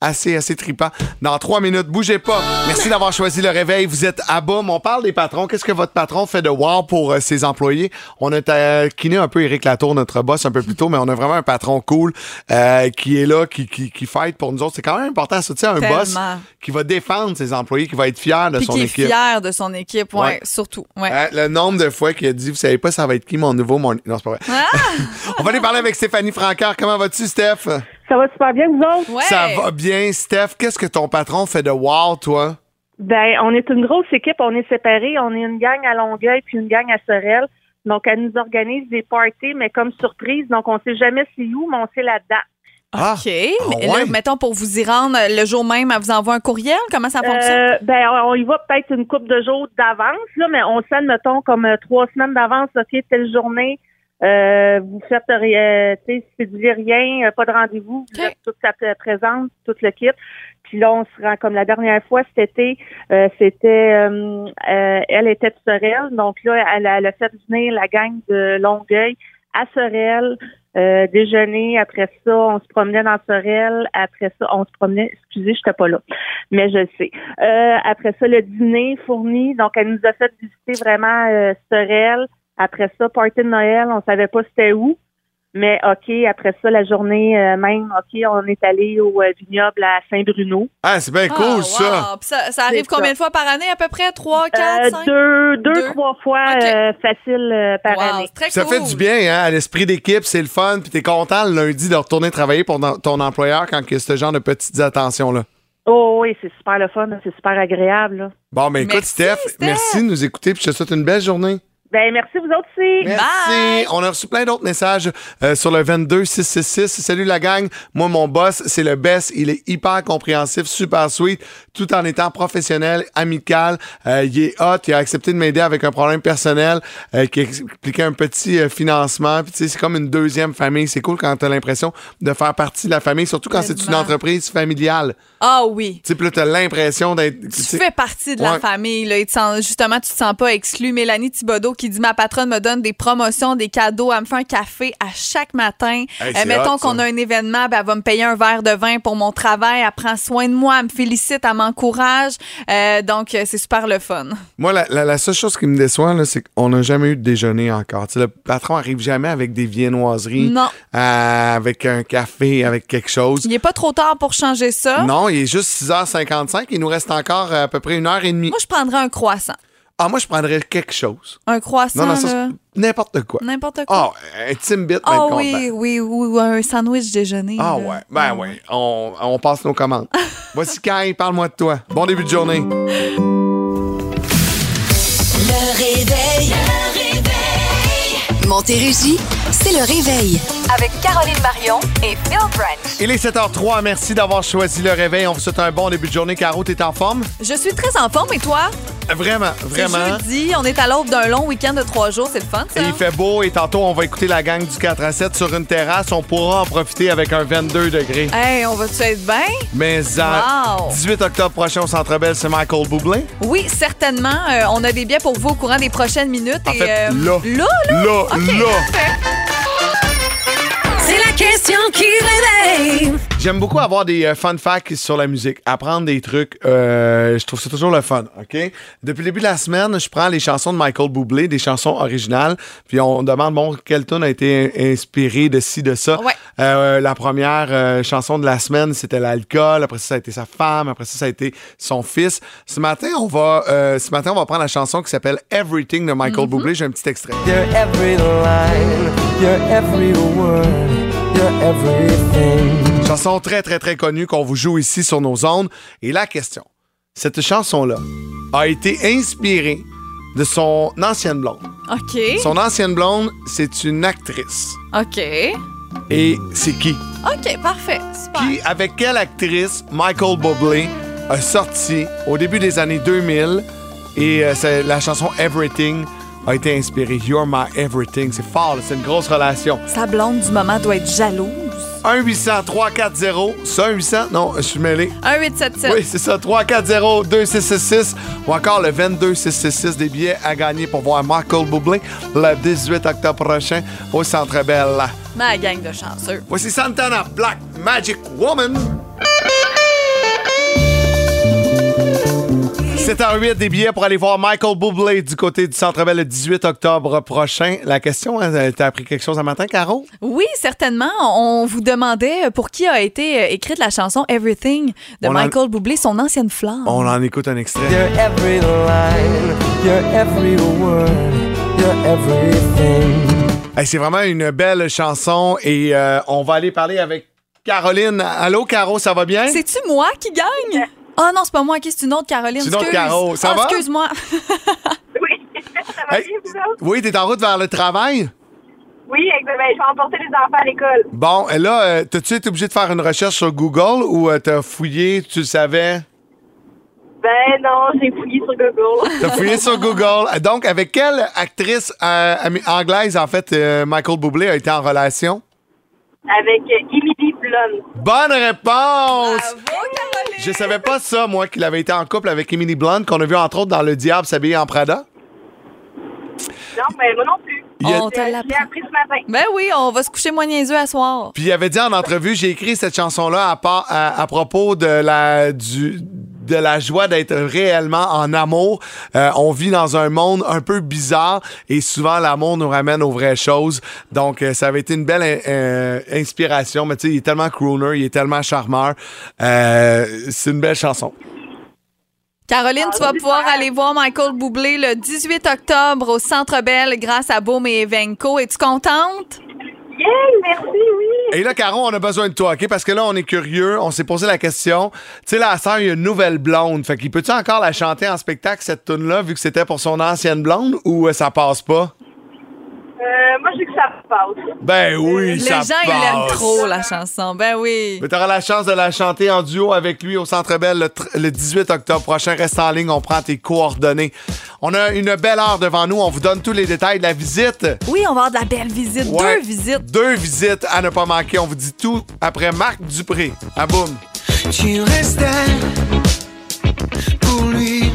assez, assez trippants. Dans trois minutes, bougez pas. Merci d'avoir choisi le réveil. Vous êtes à Boum. On parle des patrons. Qu'est-ce que votre patron fait de wow pour euh, ses employés? On a taquiné un peu Éric Latour, notre boss, un peu plus tôt, mais on a vraiment un patron cool euh, qui est là, qui, qui, qui fight pour nous autres. C'est quand même important, ça, tu sais, un boss qui va défendre ses employés, qui va être fier de Puis son qui est équipe. fier de son équipe, ouais, Ouais. surtout. Ouais. Hein, le nombre de fois qu'il a dit, vous savez pas, ça va être qui mon nouveau, mon... Non, c'est pas vrai. Ah! [LAUGHS] On va aller parler avec Stéphanie Francard. Comment vas-tu, Steph? Ça va super bien, vous autres? Ouais. Ça va bien, Steph. Qu'est-ce que ton patron fait de wow, toi? Ben, on est une grosse équipe, on est séparés. On est une gang à Longueuil puis une gang à Sorel. Donc, elle nous organise des parties, mais comme surprise. Donc, on sait jamais c'est où, mais on sait la date. Ah, OK. Ah là, mettons, pour vous y rendre le jour même, elle vous envoie un courriel? Comment ça fonctionne? Euh, ben, on y va peut-être une couple de jours d'avance, là, mais on sait, mettons, comme euh, trois semaines d'avance, OK, telle journée, euh, vous faites rien, tu sais, si vous rien, euh, pas de rendez-vous, vous êtes toute présente, tout le kit. Puis là, on se rend comme la dernière fois cet été, euh, c'était, euh, euh, elle était de Sorel, donc là, elle, a- elle a fait venir la gang de Longueuil à Sorel, euh, déjeuner, après ça, on se promenait dans Sorel, après ça, on se promenait, excusez, j'étais pas là, mais je le sais. Euh, après ça, le dîner fourni, donc elle nous a fait visiter vraiment Sorel. Après ça, party de Noël, on savait pas c'était où. Mais OK, après ça, la journée euh, même, OK, on est allé au euh, vignoble à Saint-Bruno. Ah, c'est bien Ah, cool, wow. ça. Ça. ça arrive combien de fois par année, à peu près? Trois, quatre, Euh, cinq? deux, deux, Deux. trois fois euh, facile euh, par Wow, année. très Ça cool. fait du bien, hein, à l'esprit d'équipe, c'est le fun, puis t'es content le lundi de retourner travailler pour ton- employeur quand il y a ce genre de petites attentions-là. Oh oui, c'est super le fun, c'est super agréable. là. Bon, ben écoute, Merci, Steph, Steph. merci de nous écouter, puis je te souhaite une belle journée. Ben merci vous autres aussi. Merci. Bye. On a reçu plein d'autres messages euh, sur le 22 666. Salut la gang. Moi, mon boss, c'est le best. Il est hyper compréhensif, super sweet, tout en étant professionnel, amical. Euh, il est hot. Il a accepté de m'aider avec un problème personnel euh, qui expliquait un petit euh, financement. Puis tu sais, c'est comme une deuxième famille. C'est cool quand t'as l'impression de faire partie de la famille, surtout quand c'est une entreprise familiale. Ah oui. Tu sais, puis là, t'as l'impression d'être... tu fais partie de la famille. Là. Et tu sens- justement, tu te sens pas exclu. Mélanie Thibodeau qui dit Ma patronne me donne des promotions, des cadeaux. Elle me fait un café à chaque matin. Hey, Euh, mettons qu'on a un événement, ben, elle va me payer un verre de vin pour mon travail. Elle prend soin de moi, elle me félicite, elle m'encourage. Euh, donc, euh, c'est super le fun. Moi, la, la- la seule chose qui me déçoit, c'est qu'on n'a jamais eu de déjeuner encore. Tu sais, le patron arrive jamais avec des viennoiseries, Non. euh, avec un café, avec quelque chose. Il est pas trop tard pour changer ça. Non, il est juste 6h55. Il nous reste encore à peu près une heure et demie. Moi, je prendrais un croissant. Ah, moi, je prendrais quelque chose. Un croissant, Non, non, ça, n'importe quoi. n'importe quoi. Ah, un Timbit, Ah va être oui, oui, oui, ou un sandwich déjeuner. Ah là. ouais, ben ouais, on, on passe nos commandes. [LAUGHS] Voici Kai, parle-moi de toi. Bon début de journée. Le réveil. Le réveil. Montérégie, c'est le réveil. Avec Caroline Marion et Phil Branch. Il est 7h03, merci d'avoir choisi le réveil. On vous souhaite un bon début de journée. Caro, t'es en forme? Je suis très en forme et toi? Vraiment, vraiment. C'est jeudi, on est à l'aube d'un long week-end de trois jours, c'est le fun ça? Et il fait beau et tantôt, on va écouter la gang du 4 à 7 sur une terrasse. On pourra en profiter avec un 22 degrés. Hey, on va-tu être bien? Mais en Wow. 18 octobre prochain au Centre Bell, c'est Michael Bublé. Oui, certainement. Euh, on a des billets pour vous au courant des prochaines minutes. En et, fait, euh, là. Là, là? Là, là. [LAUGHS] la question qui réveille. J'aime beaucoup avoir des euh, fun facts sur la musique, apprendre des trucs. euh, je trouve ça toujours le fun, OK? Depuis le début de la semaine, je prends les chansons de Michael Bublé, des chansons originales, puis on demande, bon, quelle tune a été in- inspirée de ci, de ça? Ouais. Euh, la première euh, chanson de la semaine, c'était l'alcool. Après ça, ça a été sa femme. Après ça, ça a été son fils. Ce matin, on va, euh, ce matin, on va prendre la chanson qui s'appelle Everything de Michael Bublé. J'ai un petit extrait. You're every line, you're every word, you're everything. Chanson très, très, très connue qu'on vous joue ici sur nos ondes. Et la question, cette chanson-là a été inspirée de son ancienne blonde. OK. Son ancienne blonde, c'est une actrice. OK. Et c'est qui? OK, parfait. Super. Qui, avec quelle actrice Michael Bublé a sorti au début des années 2000 et euh, c'est- la chanson Everything a été inspirée. You're my everything. C'est fort, c'est une grosse relation. Sa blonde du moment doit être jalouse. 1-800-340. Ça, 800? Non, je suis mêlé. 1877. Oui, c'est ça. 340-2666 ou encore le 22666 des billets à gagner pour voir Michael Bublé le 18 octobre prochain au Centre Bell. Ma gang de chanceux. Voici Santana Black Magic Woman. 7h08 des billets pour aller voir Michael Bublé du côté du Centre Bell le 18 octobre prochain. La question, hein, t'as appris quelque chose un matin, Caro? Oui, certainement. On vous demandait pour qui a été euh, écrite la chanson Everything de On en- Michael Bublé, son ancienne flamme. On en écoute un extrait. You're every line, you're every word, you're everything. Hey, c'est vraiment une belle chanson et euh, on va aller parler avec Caroline. Allô, Caro, ça va bien? C'est-tu moi qui gagne? Ah non, c'est pas moi qui, c'est une autre Caroline. C'est une autre. Caro. Ça Ah, va? Excuse-moi. [LAUGHS] Oui, [LAUGHS] ça va Hey, bien, vous autres? Oui, t'es en route vers le travail? Oui, exactement. Je vais emporter les enfants à l'école. Bon, et là, euh, t'as-tu été obligé de faire une recherche sur Google ou euh, t'as fouillé, tu le savais? Ben non, j'ai fouillé sur Google. [LAUGHS] T'as fouillé sur Google. Donc, avec quelle actrice euh, anglaise, en fait, euh, Michael Bublé a été en relation? Avec euh, Emily Bonne réponse! Je savais pas ça, moi, qu'il avait été en couple avec Emily Blunt, qu'on a vu entre autres dans Le Diable s'habiller en Prada. Non, mais moi non plus. On te l'ai appris ce matin. Ben oui, on va se coucher moins niaiseux à soir. Puis il avait dit en entrevue, j'ai écrit cette chanson-là à, part- à, à propos de la, du, de la joie d'être réellement en amour. Euh, on vit dans un monde un peu bizarre et souvent l'amour nous ramène aux vraies choses. Donc euh, ça avait été une belle in- euh, inspiration. Mais tu sais, il est tellement crooner, il est tellement charmeur. Euh, c'est une belle chanson. Caroline, tu vas pouvoir aller voir Michael Bublé le 18 octobre au Centre Bell grâce à Baume et Evenco. Es-tu contente? Yay, merci, oui. Et là, Caro, on a besoin de toi, OK? Parce que là, on est curieux. On s'est posé la question. Tu sais, là, à sœur, il y a une nouvelle blonde. Fait qu'il peut-tu encore la chanter en spectacle, cette tune-là, vu que c'était pour son ancienne blonde, ou euh, ça passe pas? Euh, moi, je sais que ça passe. Ben oui, Les ça gens, ils passe. l'aiment trop, la chanson. Ben oui. Mais t'auras la chance de la chanter en duo avec lui au Centre Bell le, le 18 octobre prochain. Reste en ligne, on prend tes coordonnées. On a une belle heure devant nous. On vous donne tous les détails de la visite. Oui, on va avoir de la belle visite. Ouais. Deux visites. Deux visites à ne pas manquer. On vous dit tout après Marc Dupré. À boum. Tu restais pour lui.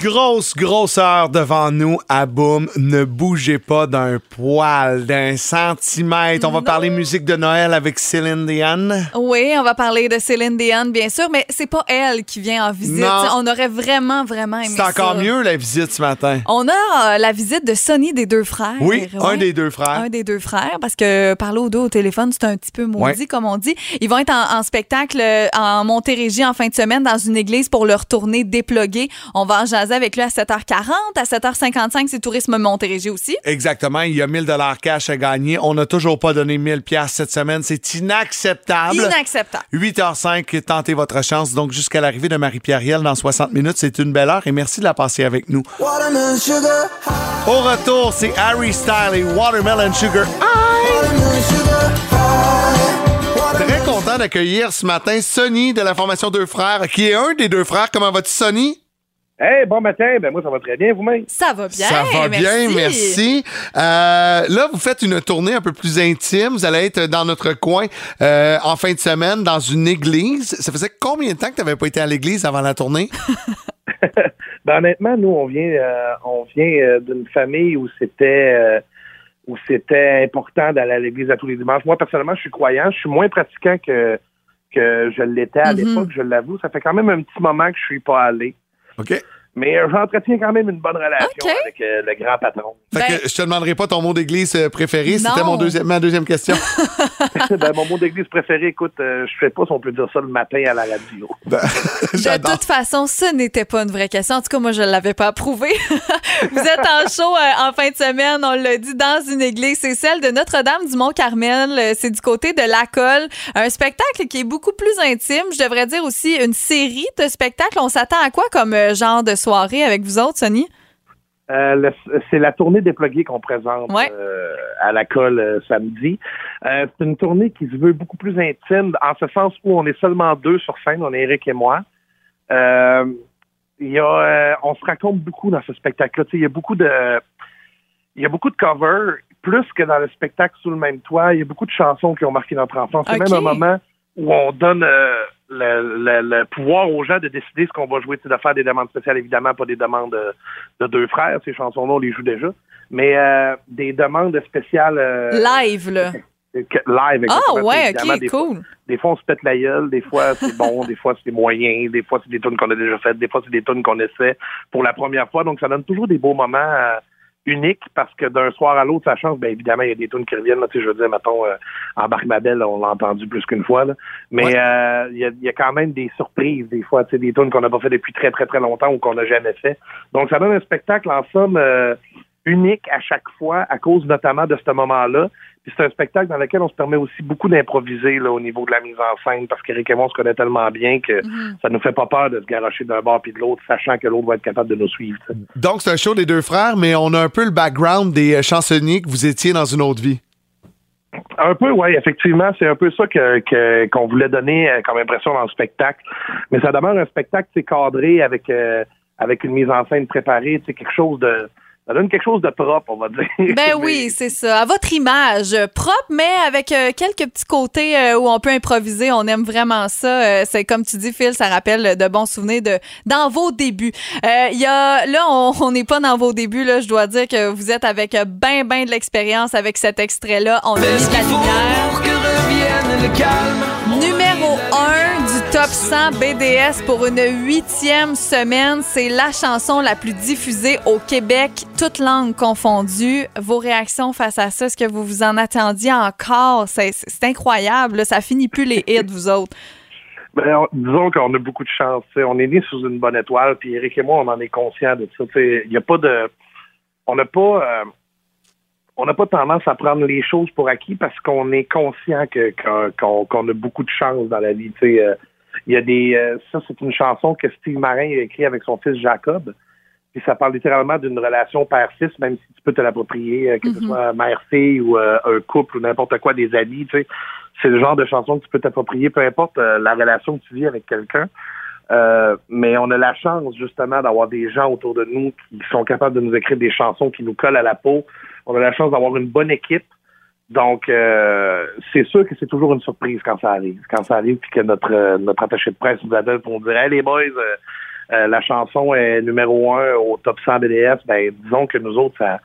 Grosse, grosse heure devant nous à Boom. Ne bougez pas d'un poil, d'un centimètre. On va parler musique de Noël avec Céline Dion. Oui, on va parler de Céline Dion, bien sûr, mais c'est pas elle qui vient en visite. Non. On aurait vraiment, vraiment aimé C'est encore ça. mieux la visite ce matin. On a euh, la visite de Sonny des deux frères. Oui, un Ouais. des deux frères. Un des deux frères, parce que parler aux deux au téléphone, c'est un petit peu maudit, comme on dit. Ils vont être en, en spectacle euh, en Montérégie en fin de semaine dans une église pour leur tournée déploguée. On va en jaser avec lui à 7h40. À 7h55, c'est Tourisme Montérégie aussi. Exactement, il y a 1000 dollars cash à gagner. On n'a toujours pas donné 1000 pièces cette semaine, c'est inacceptable. Inacceptable. 8h05, tentez votre chance. Donc jusqu'à l'arrivée de Marie-Pierre Riel dans 60 minutes, c'est une belle heure et merci de la passer avec nous. Watermelon sugar. Au retour, c'est Harry Style et Watermelon Sugar. Watermelon sugar. high. Très content d'accueillir ce matin Sonny de la formation Deux Frères, qui est un des deux frères. Comment vas-tu, Sonny? Hey, bon matin. Ben moi, ça va très bien, vous-même? Ça va bien. Ça va bien, merci. Euh, là, vous faites une tournée un peu plus intime. Vous allez être dans notre coin euh, en fin de semaine dans une église. Ça faisait combien de temps que tu n'avais pas été à l'église avant la tournée? [LAUGHS] [LAUGHS] Ben honnêtement, nous, on vient, euh, on vient euh, d'une famille où c'était euh, où c'était important d'aller à l'église à tous les dimanches. Moi, personnellement, je suis croyant. Je suis moins pratiquant que que je l'étais à Mhm. l'époque, je l'avoue. Ça fait quand même un petit moment que je suis pas allé. OK. Mais euh, j'entretiens quand même une bonne relation avec euh, le grand patron. Fait Ben- que je te demanderai pas ton mot d'église euh, préféré. C'était mon deuxième, ma deuxième question. [LAUGHS] [LAUGHS] ben, mon mot d'église préféré, écoute, euh, je sais pas si on peut dire ça le matin à la radio. [LAUGHS] Ben, De toute façon, ce n'était pas une vraie question. En tout cas, moi, je ne l'avais pas approuvé. Vous êtes en show euh, en fin de semaine, on l'a dit, dans une église. C'est celle de Notre-Dame du Mont-Carmel. C'est du côté de la colle. Un spectacle qui est beaucoup plus intime. Je devrais dire aussi une série de spectacles. On s'attend à quoi comme euh, genre de soirée avec vous autres, Sonny? Euh, c'est la tournée déploguée qu'on présente Ouais. euh, à la colle euh, samedi. C'est une tournée qui se veut beaucoup plus intime, en ce sens où on est seulement deux sur scène, on est Eric et moi. Y a, on se raconte beaucoup dans ce spectacle-là. Il y a beaucoup de, il y a beaucoup de covers, plus que dans le spectacle sous le même toit. Il y a beaucoup de chansons qui ont marqué notre enfance. C'est Ok. même un moment où on donne le, le- le pouvoir aux gens de décider ce qu'on va jouer, de faire des demandes spéciales, évidemment, pas des demandes de, de deux frères, ces chansons-là, on les joue déjà, mais euh, des demandes spéciales euh, Live, là. live. Ah, ouais, OK, des fois- cool. des fois, on se pète la gueule, des fois, c'est bon, [LAUGHS] des fois, c'est moyen, des fois, c'est des tunes qu'on a déjà faites, des fois, c'est des tunes qu'on essaie pour la première fois. Donc, ça donne toujours des beaux moments euh, uniques parce que d'un soir à l'autre, ça change. Bien évidemment, il y a des tunes qui reviennent. Là, tu sais, je veux dire, mettons, euh, Embarque ma belle, on l'a entendu plus qu'une fois. Là. Mais Ouais. euh, il y, a, y a quand même des surprises, des fois, tu sais, des tunes qu'on n'a pas fait depuis très, très, très longtemps ou qu'on n'a jamais fait. Donc, ça donne un spectacle, en somme, euh, unique à chaque fois, à cause notamment de ce moment-là. Puis c'est un spectacle dans lequel on se permet aussi beaucoup d'improviser là, au niveau de la mise en scène, parce qu'Éric et moi, on se connaît tellement bien que ça nous fait pas peur de se garocher d'un bord puis de l'autre, sachant que l'autre va être capable de nous suivre. Donc, c'est un show des deux frères, mais on a un peu le background des euh, chansonniers que vous étiez dans une autre vie. Un peu, oui, effectivement, c'est un peu ça que que- qu'on voulait donner euh, comme impression dans le spectacle. Mais ça demeure un spectacle, c'est cadré avec euh, avec une mise en scène préparée, c'est quelque chose de ça donne quelque chose de propre, on va dire. [LAUGHS] Ben oui, c'est ça. À votre image, propre, mais avec euh, quelques petits côtés euh, où on peut improviser. On aime vraiment ça. Euh, c'est comme tu dis, Phil, ça rappelle de bons souvenirs de dans vos débuts. Euh, Il y a là, on on n'est pas dans vos débuts. Là, je dois dire que vous êtes avec ben ben de l'expérience avec cet extrait-là. On a mis de la lumière. Numéro 1 du top 100 BDS pour une huitième semaine. C'est la chanson la plus diffusée au Québec, toutes langues confondues. Vos réactions face à ça, est-ce que vous vous en attendiez encore? C'est incroyable. Ça finit plus les hits, vous autres. Ben, on- disons qu'on a beaucoup de chance. tu sais. On est né sous une bonne étoile, puis Eric et moi, on en est conscients de ça. Il a pas de, on n'a pas, euh, on n'a pas tendance à prendre les choses pour acquis parce qu'on est conscient que qu'on a beaucoup de chance dans la vie. Euh, Il y a des, euh, ça c'est une chanson que Steve Marin a écrit avec son fils Jacob. Puis ça parle littéralement d'une relation père-fils, même si tu peux te l'approprier, euh, que ce Mhm. soit mère-fille ou euh, un couple ou n'importe quoi, des amis, tu sais. C'est le genre de chanson que tu peux t'approprier, peu importe euh, la relation que tu vis avec quelqu'un. Euh, mais on a la chance justement d'avoir des gens autour de nous qui sont capables de nous écrire des chansons qui nous collent à la peau. On a la chance d'avoir une bonne équipe. Donc, euh, c'est sûr que c'est toujours une surprise quand ça arrive. Quand ça arrive, puis que notre euh, notre attaché de presse nous appelle pour dire Hey les boys, euh, euh, la chanson est numéro un au top 100 BDS, ben disons que nous autres, ça,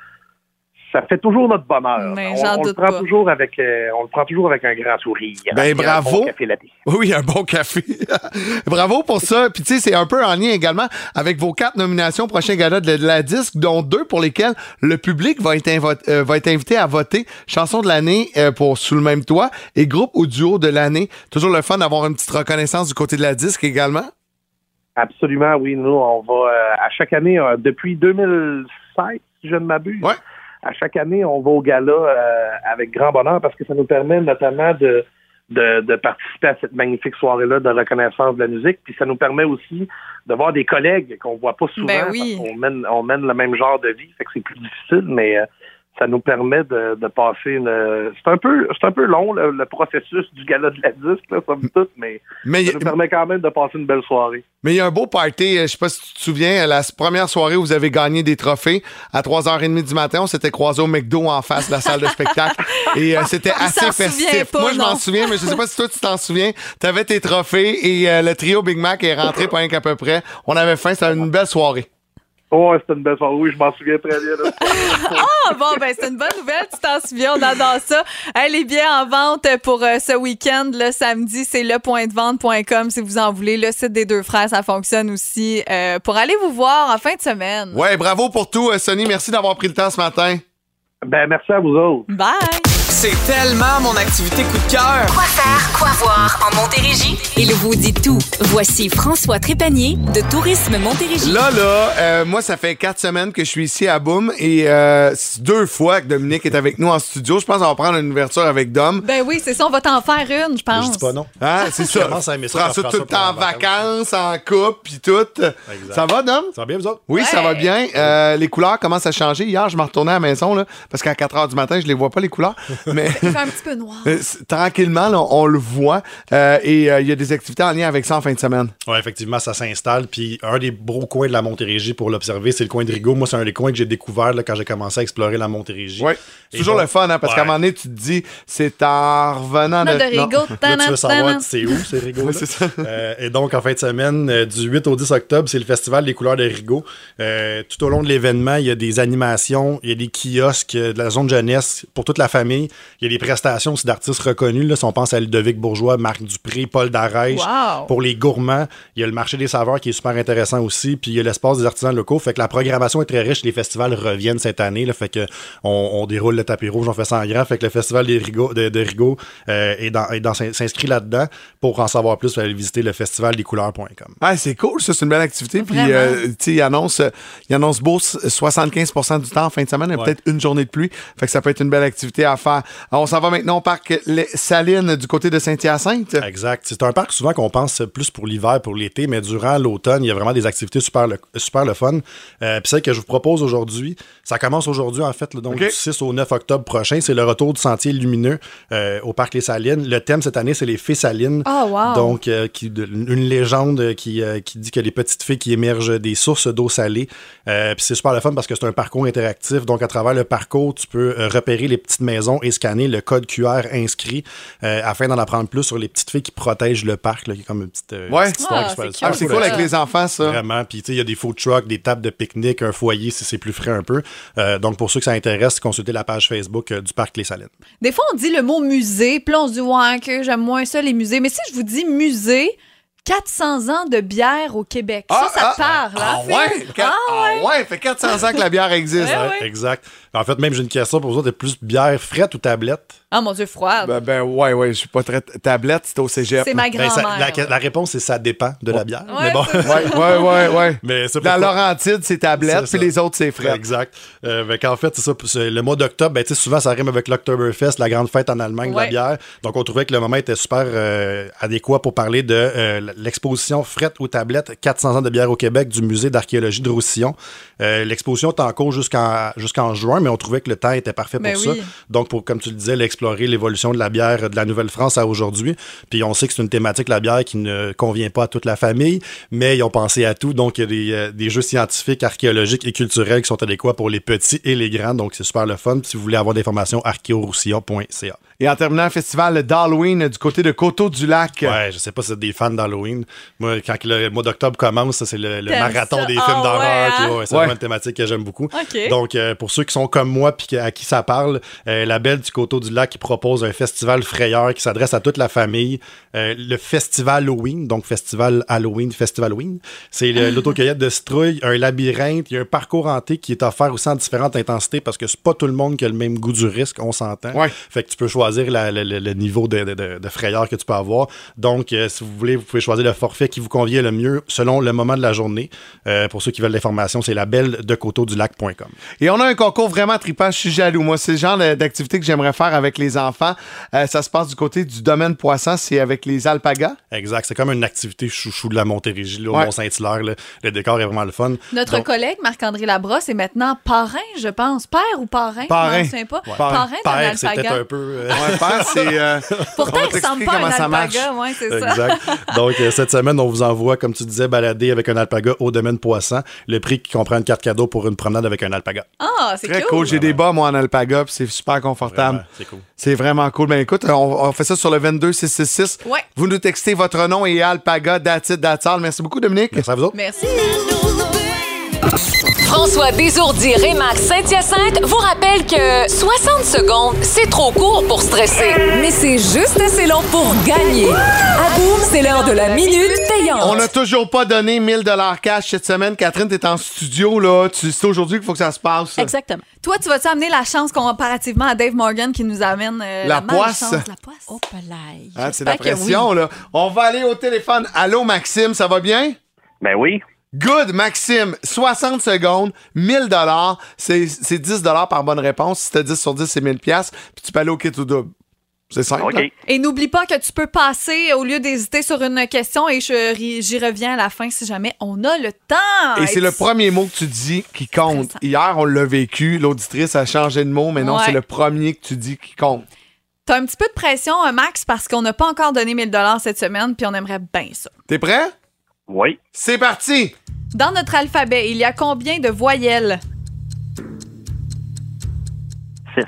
ça fait toujours notre bonheur. Mais on, le prend pas. toujours avec euh, on le prend toujours avec un grand sourire. Ben Et un bravo. bon café. Oui, un bon café. [LAUGHS] bravo pour ça. Puis tu sais, c'est un peu en lien également avec vos quatre nominations au prochain gala de, de la disque, dont deux pour lesquelles le public va être, invo- euh, va être invité à voter. Chanson de l'année euh, pour Sous le même toit et groupe ou duo de l'année. Toujours le fun d'avoir une petite reconnaissance du côté de la disque également. Absolument, oui. Nous, on va euh, à chaque année, euh, depuis 2007, si je ne m'abuse, à chaque année, on va au gala euh, avec grand bonheur parce que ça nous permet notamment de, de, de participer à cette magnifique soirée-là de reconnaissance de la musique. Puis ça nous permet aussi de voir des collègues qu'on voit pas souvent Ben oui. parce qu'on mène, on mène le même genre de vie, fait que c'est plus difficile, mais euh, ça nous permet de, de passer une. C'est un peu, c'est un peu long le, le processus du gala de la disque, là, somme toute, mais, Mais ça y- nous permet quand même de passer une belle soirée. Mais il y a un beau party, euh, je sais pas si tu te souviens, la s- première soirée où vous avez gagné des trophées, à 3h30 du matin, on s'était croisés au McDo en face de la salle de spectacle. [LAUGHS] Et euh, c'était assez festif. pas, Moi, je m'en souviens, mais je sais pas si toi, tu t'en souviens. T'avais tes trophées et euh, le trio Big Mac est rentré pas rien qu'à peu près. On avait faim, c'était une belle soirée. Oh, c'était une belle soirée. Oui, je m'en souviens très bien. [LAUGHS] Ah, bon, ben, c'est une bonne nouvelle. Tu t'en souviens, on adore ça. Hey, les billets en vente pour euh, ce week-end, le samedi, c'est lepointdevente.com si vous en voulez. Le site des deux frères, ça fonctionne aussi euh, pour aller vous voir en fin de semaine. Ouais, bravo pour tout, euh, Sonny. Merci d'avoir pris le temps ce matin. Ben, merci à vous autres. Bye! C'est tellement mon activité coup de cœur. Quoi faire, quoi voir en Montérégie? Il vous dit tout. Voici François Trépanier de Tourisme Montérégie. Là, là, euh, moi, ça fait quatre semaines que je suis ici à Boom et euh, c'est deux fois que Dominique est avec nous en studio. Je pense qu'on va prendre une ouverture avec Dom. Ben oui, c'est ça, on va t'en faire une, je pense. Je dis pas non. Hein, c'est Je ça. commence à aimer ça tout le temps en vacances, en couple, puis tout. Ça va, Dom? Ça va bien, vous autres? Oui, ça va bien. Euh, les couleurs commencent à changer. Hier, je me retournais à la maison, là, parce qu'à 4 h du matin, je les vois pas, les couleurs. Mais Il fait un petit peu noir. euh, tranquillement, là, on le voit. Euh, et euh, il y a des activités en lien avec ça en fin de semaine. Oui, effectivement, ça s'installe. Puis un des beaux coins de la Montérégie pour l'observer, c'est le coin de Rigaud. Moi, c'est un des coins que j'ai découvert là, quand j'ai commencé à explorer la Montérégie. Oui. C'est toujours le fun, hein, parce Ouais. qu'à un moment donné, tu te dis, c'est en revenant de. de Rigaud. Là, tu veux savoir c'est où, c'est Rigaud. Oui, [LAUGHS] là? c'est ça. Euh, et donc, en fin de semaine, euh, du 8 au 10 octobre, c'est le Festival des couleurs de Rigaud. Euh, tout au long de l'événement, il y a des animations, il y a des kiosques, de la zone jeunesse pour toute la famille. Il y a des prestations aussi d'artistes reconnus. Là, si on pense à Ludovic Bourgeois, Marc Dupré, Paul Darèche. Wow. Pour les gourmands, il y a le marché des saveurs qui est super intéressant aussi. Puis il y a l'espace des artisans locaux. Fait que la programmation est très riche. Les festivals reviennent cette année. Là, fait que on, on déroule le tapis rouge, on fait ça en grand. Fait que le festival des Rigaud, de, de Rigaud euh, est dans, est dans- s'inscrit là-dedans. Pour en savoir plus, vous allez visiter le festivaldecouleurs.com. Ah, c'est cool, ça, c'est une belle activité. Puis, euh, tu sais, il annonce, euh, il annonce beau s- 75% du temps en fin de semaine, et Ouais. peut-être une journée de pluie. Fait que ça peut être une belle activité à faire. On s'en va maintenant au parc Les Salines du côté de Saint-Hyacinthe. Exact. C'est un parc souvent qu'on pense plus pour l'hiver, pour l'été, mais durant l'automne, il y a vraiment des activités super le, super le fun. Euh, Puis celle que je vous propose aujourd'hui, ça commence aujourd'hui en fait, là, donc du 6 au 9 octobre prochain. C'est le retour du sentier lumineux euh, au parc Les Salines. Le thème cette année, c'est les fées salines. Oh, wow. Donc, euh, qui, une légende qui, euh, qui dit que les petites fées qui émergent des sources d'eau salée. Euh, Puis c'est super le fun parce que c'est un parcours interactif. Donc, à travers le parcours, tu peux repérer les petites maisons et scanner le code QR inscrit euh, afin d'en apprendre plus sur les petites fées qui protègent le parc, là, qui est comme une petite, euh, Ouais. petite histoire Ah, qui se c'est Ah, c'est cool, avec les enfants, ça. Vraiment. Puis, tu sais, il y a des food trucks, des tables de pique-nique, un foyer si c'est plus frais un peu. Euh, donc, pour ceux que ça intéresse, consultez la page Facebook euh, du parc Les Salines. Des fois, on dit le mot musée, puis là, on se dit, ouais, que j'aime moins ça, les musées. Mais si je vous dis musée, 400 ans de bière au Québec, ça, ça parle. Ah, hein, Phil? ouais? Ah ouais, fait 400 ans que la bière existe. Ouais, Ouais, Exact. En fait, même j'ai une question pour vous autres. Plus bière frette ou tablette? Ah, mon Dieu, froide. Ben, ben, ouais, ouais, je suis pas très tablette, c'est au cégep. C'est ma Ben, grand-mère. la, la réponse, c'est ça dépend de la bière. Ouais, mais bon. Ouais, ouais, ouais, ouais. [LAUGHS] mais pourquoi- Laurentide, c'est tablette, puis les autres, c'est frais. Exact. Euh, fait qu'en fait, c'est ça. Le mois d'octobre, ben, tu sais, souvent, ça rime avec l'Oktoberfest, la grande fête en Allemagne de la bière. Donc, on trouvait que le moment était super euh, adéquat pour parler de euh, l'exposition frette ou tablette 400 ans de bière au Québec du musée d'archéologie de Roussillon. Euh, L'exposition est en cours jusqu'en jusqu'en juin, mais on trouvait que le temps était parfait pour Ben ça. oui. Donc, pour, comme tu le disais, explorer l'évolution de la bière de la Nouvelle-France à aujourd'hui. Puis, on sait que c'est une thématique, la bière, qui ne convient pas à toute la famille, mais ils ont pensé à tout. Donc, il y a des, euh, des jeux scientifiques, archéologiques et culturels qui sont adéquats pour les petits et les grands. Donc, c'est super le fun. Si vous voulez avoir des informations, archéoroussillon.ca. Et en terminant, festival d'Halloween du côté de Coteau-du-Lac. Ouais, je sais pas si c'est des fans d'Halloween. Moi, quand le mois d'octobre commence, c'est le, marathon ça? des Ah films ouais, d'horreur. hein? ouais, c'est Ouais. vraiment une thématique que j'aime beaucoup. Donc, euh, pour ceux qui sont comme moi puis à qui ça parle, euh, la Belle du Coteau du Lac qui propose un festival frayeur qui s'adresse à toute la famille. Euh, le Festival Halloween, donc Festival Halloween, Festival Halloween. C'est le- [LAUGHS] l'autocueillette de citrouille, un labyrinthe, il y a un parcours hanté qui est offert aussi en différentes intensités parce que c'est pas tout le monde qui a le même goût du risque, on s'entend. Ouais. Fait que tu peux choisir la- le, niveau de, de- de- de frayeur que tu peux avoir. Donc, euh, si vous voulez, vous pouvez choisir le forfait qui vous convient le mieux selon le moment de la journée. Euh, pour ceux qui veulent l'information, c'est la belle de coteau-du-lac.com. Et on a un concours vraiment trippant. Je suis jaloux. Moi, c'est le genre d'activité que j'aimerais faire avec les enfants. Euh, ça se passe du côté du domaine poisson. C'est avec les alpagas. Exact. C'est comme une activité chouchou de la Montérégie, là, au Ouais. Mont-Saint-Hilaire. Le décor est vraiment le fun. Notre Donc, collègue Marc-André Labrosse est maintenant parrain, je pense. Père ou parrain? Parrain. Je souviens pas. Ouais. Parrain, d'un alpaga. un peu. C'est. euh, [LAUGHS] Pourtant, on va il ressemble t'expliquer pas à un comment ça marche. Ouais, c'est ça. Exact. Donc, euh, cette semaine, on vous envoie, comme tu disais, balader avec un alpaga au domaine poisson. Le prix qui comprend une carte cadeau pour une promenade avec un alpaga. Ah, c'est Très cool. cool. J'ai des bas, moi, en alpaga, puis c'est super confortable. Vraiment, c'est cool. C'est vraiment cool. Ben écoute, on, on fait ça sur le 22666. Ouais. Vous nous textez votre nom et alpaga, datit, datsal. Merci beaucoup, Dominique. Merci à vous autres. Merci. François Désourdi Rémax Saint-Hyacinthe vous rappelle que 60 secondes, c'est trop court pour stresser. Mais c'est juste assez long pour gagner. À boum, c'est l'heure de la minute payante. On n'a toujours pas donné 1000 dollars cash cette semaine. Catherine, t'es en studio, là. Tu- C'est aujourd'hui qu'il faut que ça se passe. Exactement. Toi, tu vas-tu amener la chance comparativement à Dave Morgan qui nous amène euh, La la, poisse. la poisse? Oh. Hein, c'est la pression, oui. là. On va aller au téléphone. Allô, Maxime, ça va bien? Ben oui. Good, Maxime. 60 secondes, 1000 dollars. C'est c'est 10 dollars par bonne réponse. Si t'as 10 sur 10, c'est 1000 pièces. Puis tu peux aller au kit ou double. C'est simple. OK. hein? Et n'oublie pas que tu peux passer au lieu d'hésiter sur une question et j'y reviens à la fin si jamais on a le temps. Et c'est le premier mot que tu dis qui compte. Hier, on l'a vécu. L'auditrice a changé de mot, mais non, Ouais. c'est le premier que tu dis qui compte. T'as un petit peu de pression, hein, Max, parce qu'on n'a pas encore donné 1000 cette semaine, puis on aimerait bien ça. T'es prêt? Oui. C'est parti! Dans notre alphabet, il y a combien de voyelles? Six.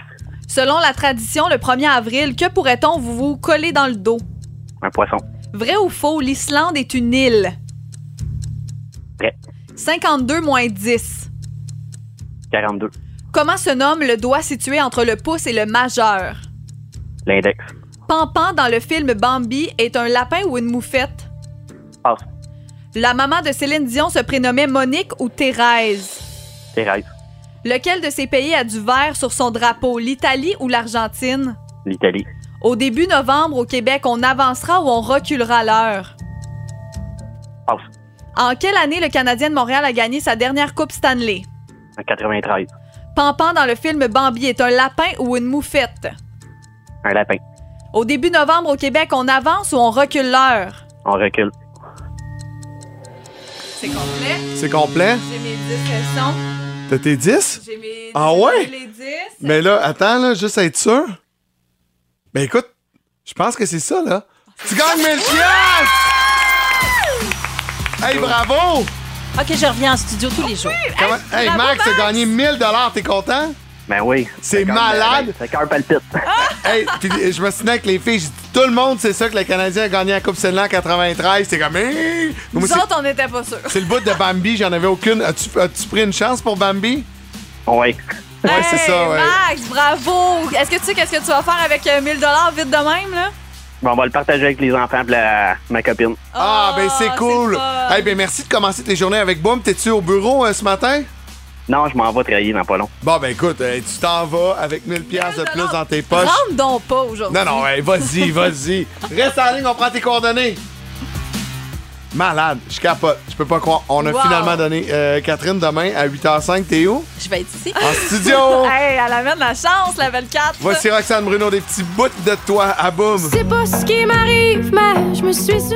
Selon la tradition, le 1er avril, que pourrait-on vous, vous coller dans le dos? Un poisson. Vrai ou faux, l'Islande est une île? Vrai. 52 moins 10. 42. Comment se nomme le doigt situé entre le pouce et le majeur? L'index. Pampan dans le film Bambi est un lapin ou une moufette? La maman de Céline Dion se prénommait Monique ou Thérèse? Thérèse. Lequel de ces pays a du vert sur son drapeau, l'Italie ou l'Argentine? L'Italie. Au début novembre, au Québec, on avancera ou on reculera l'heure? Passe. En quelle année le Canadien de Montréal a gagné sa dernière Coupe Stanley? En 93. Pampan dans le film Bambi est un lapin ou une moufette? Un lapin. Au début novembre au Québec, on avance ou on recule l'heure? On recule. C'est complet. C'est complet? J'ai mes 10 questions. T'as tes 10? J'ai mes Ah ouais? les 10. Mais là, attends, là, juste être sûr. Ben écoute, je pense que c'est ça, là. Tu gagnes 1000 piastres! Hey, bravo! OK, je reviens en studio tous les jours. Comment- Hey, Max, t'as gagné 1000 t'es content? Ben oui. C'est Le cœur- malade. Le cœur palpite. [LAUGHS] hey, puis je me souviens avec les filles, j'ai dit, tout le monde sait ça que le Canadien a gagné la Coupe Stanley en 93. C'était comme, hey! Nous Moi, c'est- autres, on n'était pas sûrs. c'est le bout de Bambi, j'en avais aucune. As-tu pris une chance pour Bambi? Oui. Ouais, c'est ça, ouais. Max, bravo! Est-ce que tu sais qu'est-ce que tu vas faire avec euh, 1000 vite de même, là? Bon, on va le partager avec les enfants et la- ma copine. Ah, ben c'est cool. Hey, ben merci de commencer tes journées avec Boom. T'es-tu au bureau euh, ce matin? Non, je m'en vais travailler dans pas long. Bon, ben écoute, euh, tu t'en vas avec 1000 pièces de plus dans tes poches. Rentre donc pas aujourd'hui. Non, non, hey, vas-y, [LAUGHS] vas-y. Reste en ligne, on prend tes coordonnées. Malade, je capote. Je peux pas croire. On a Wow. finalement donné euh, Catherine demain à 8h05. T'es où? Je vais être ici. En studio. [LAUGHS] hey, elle amène la chance, la 24. Voici Roxane Bruno, des petits bouts de toi à Boom. C'est pas ce qui m'arrive, mais je me suis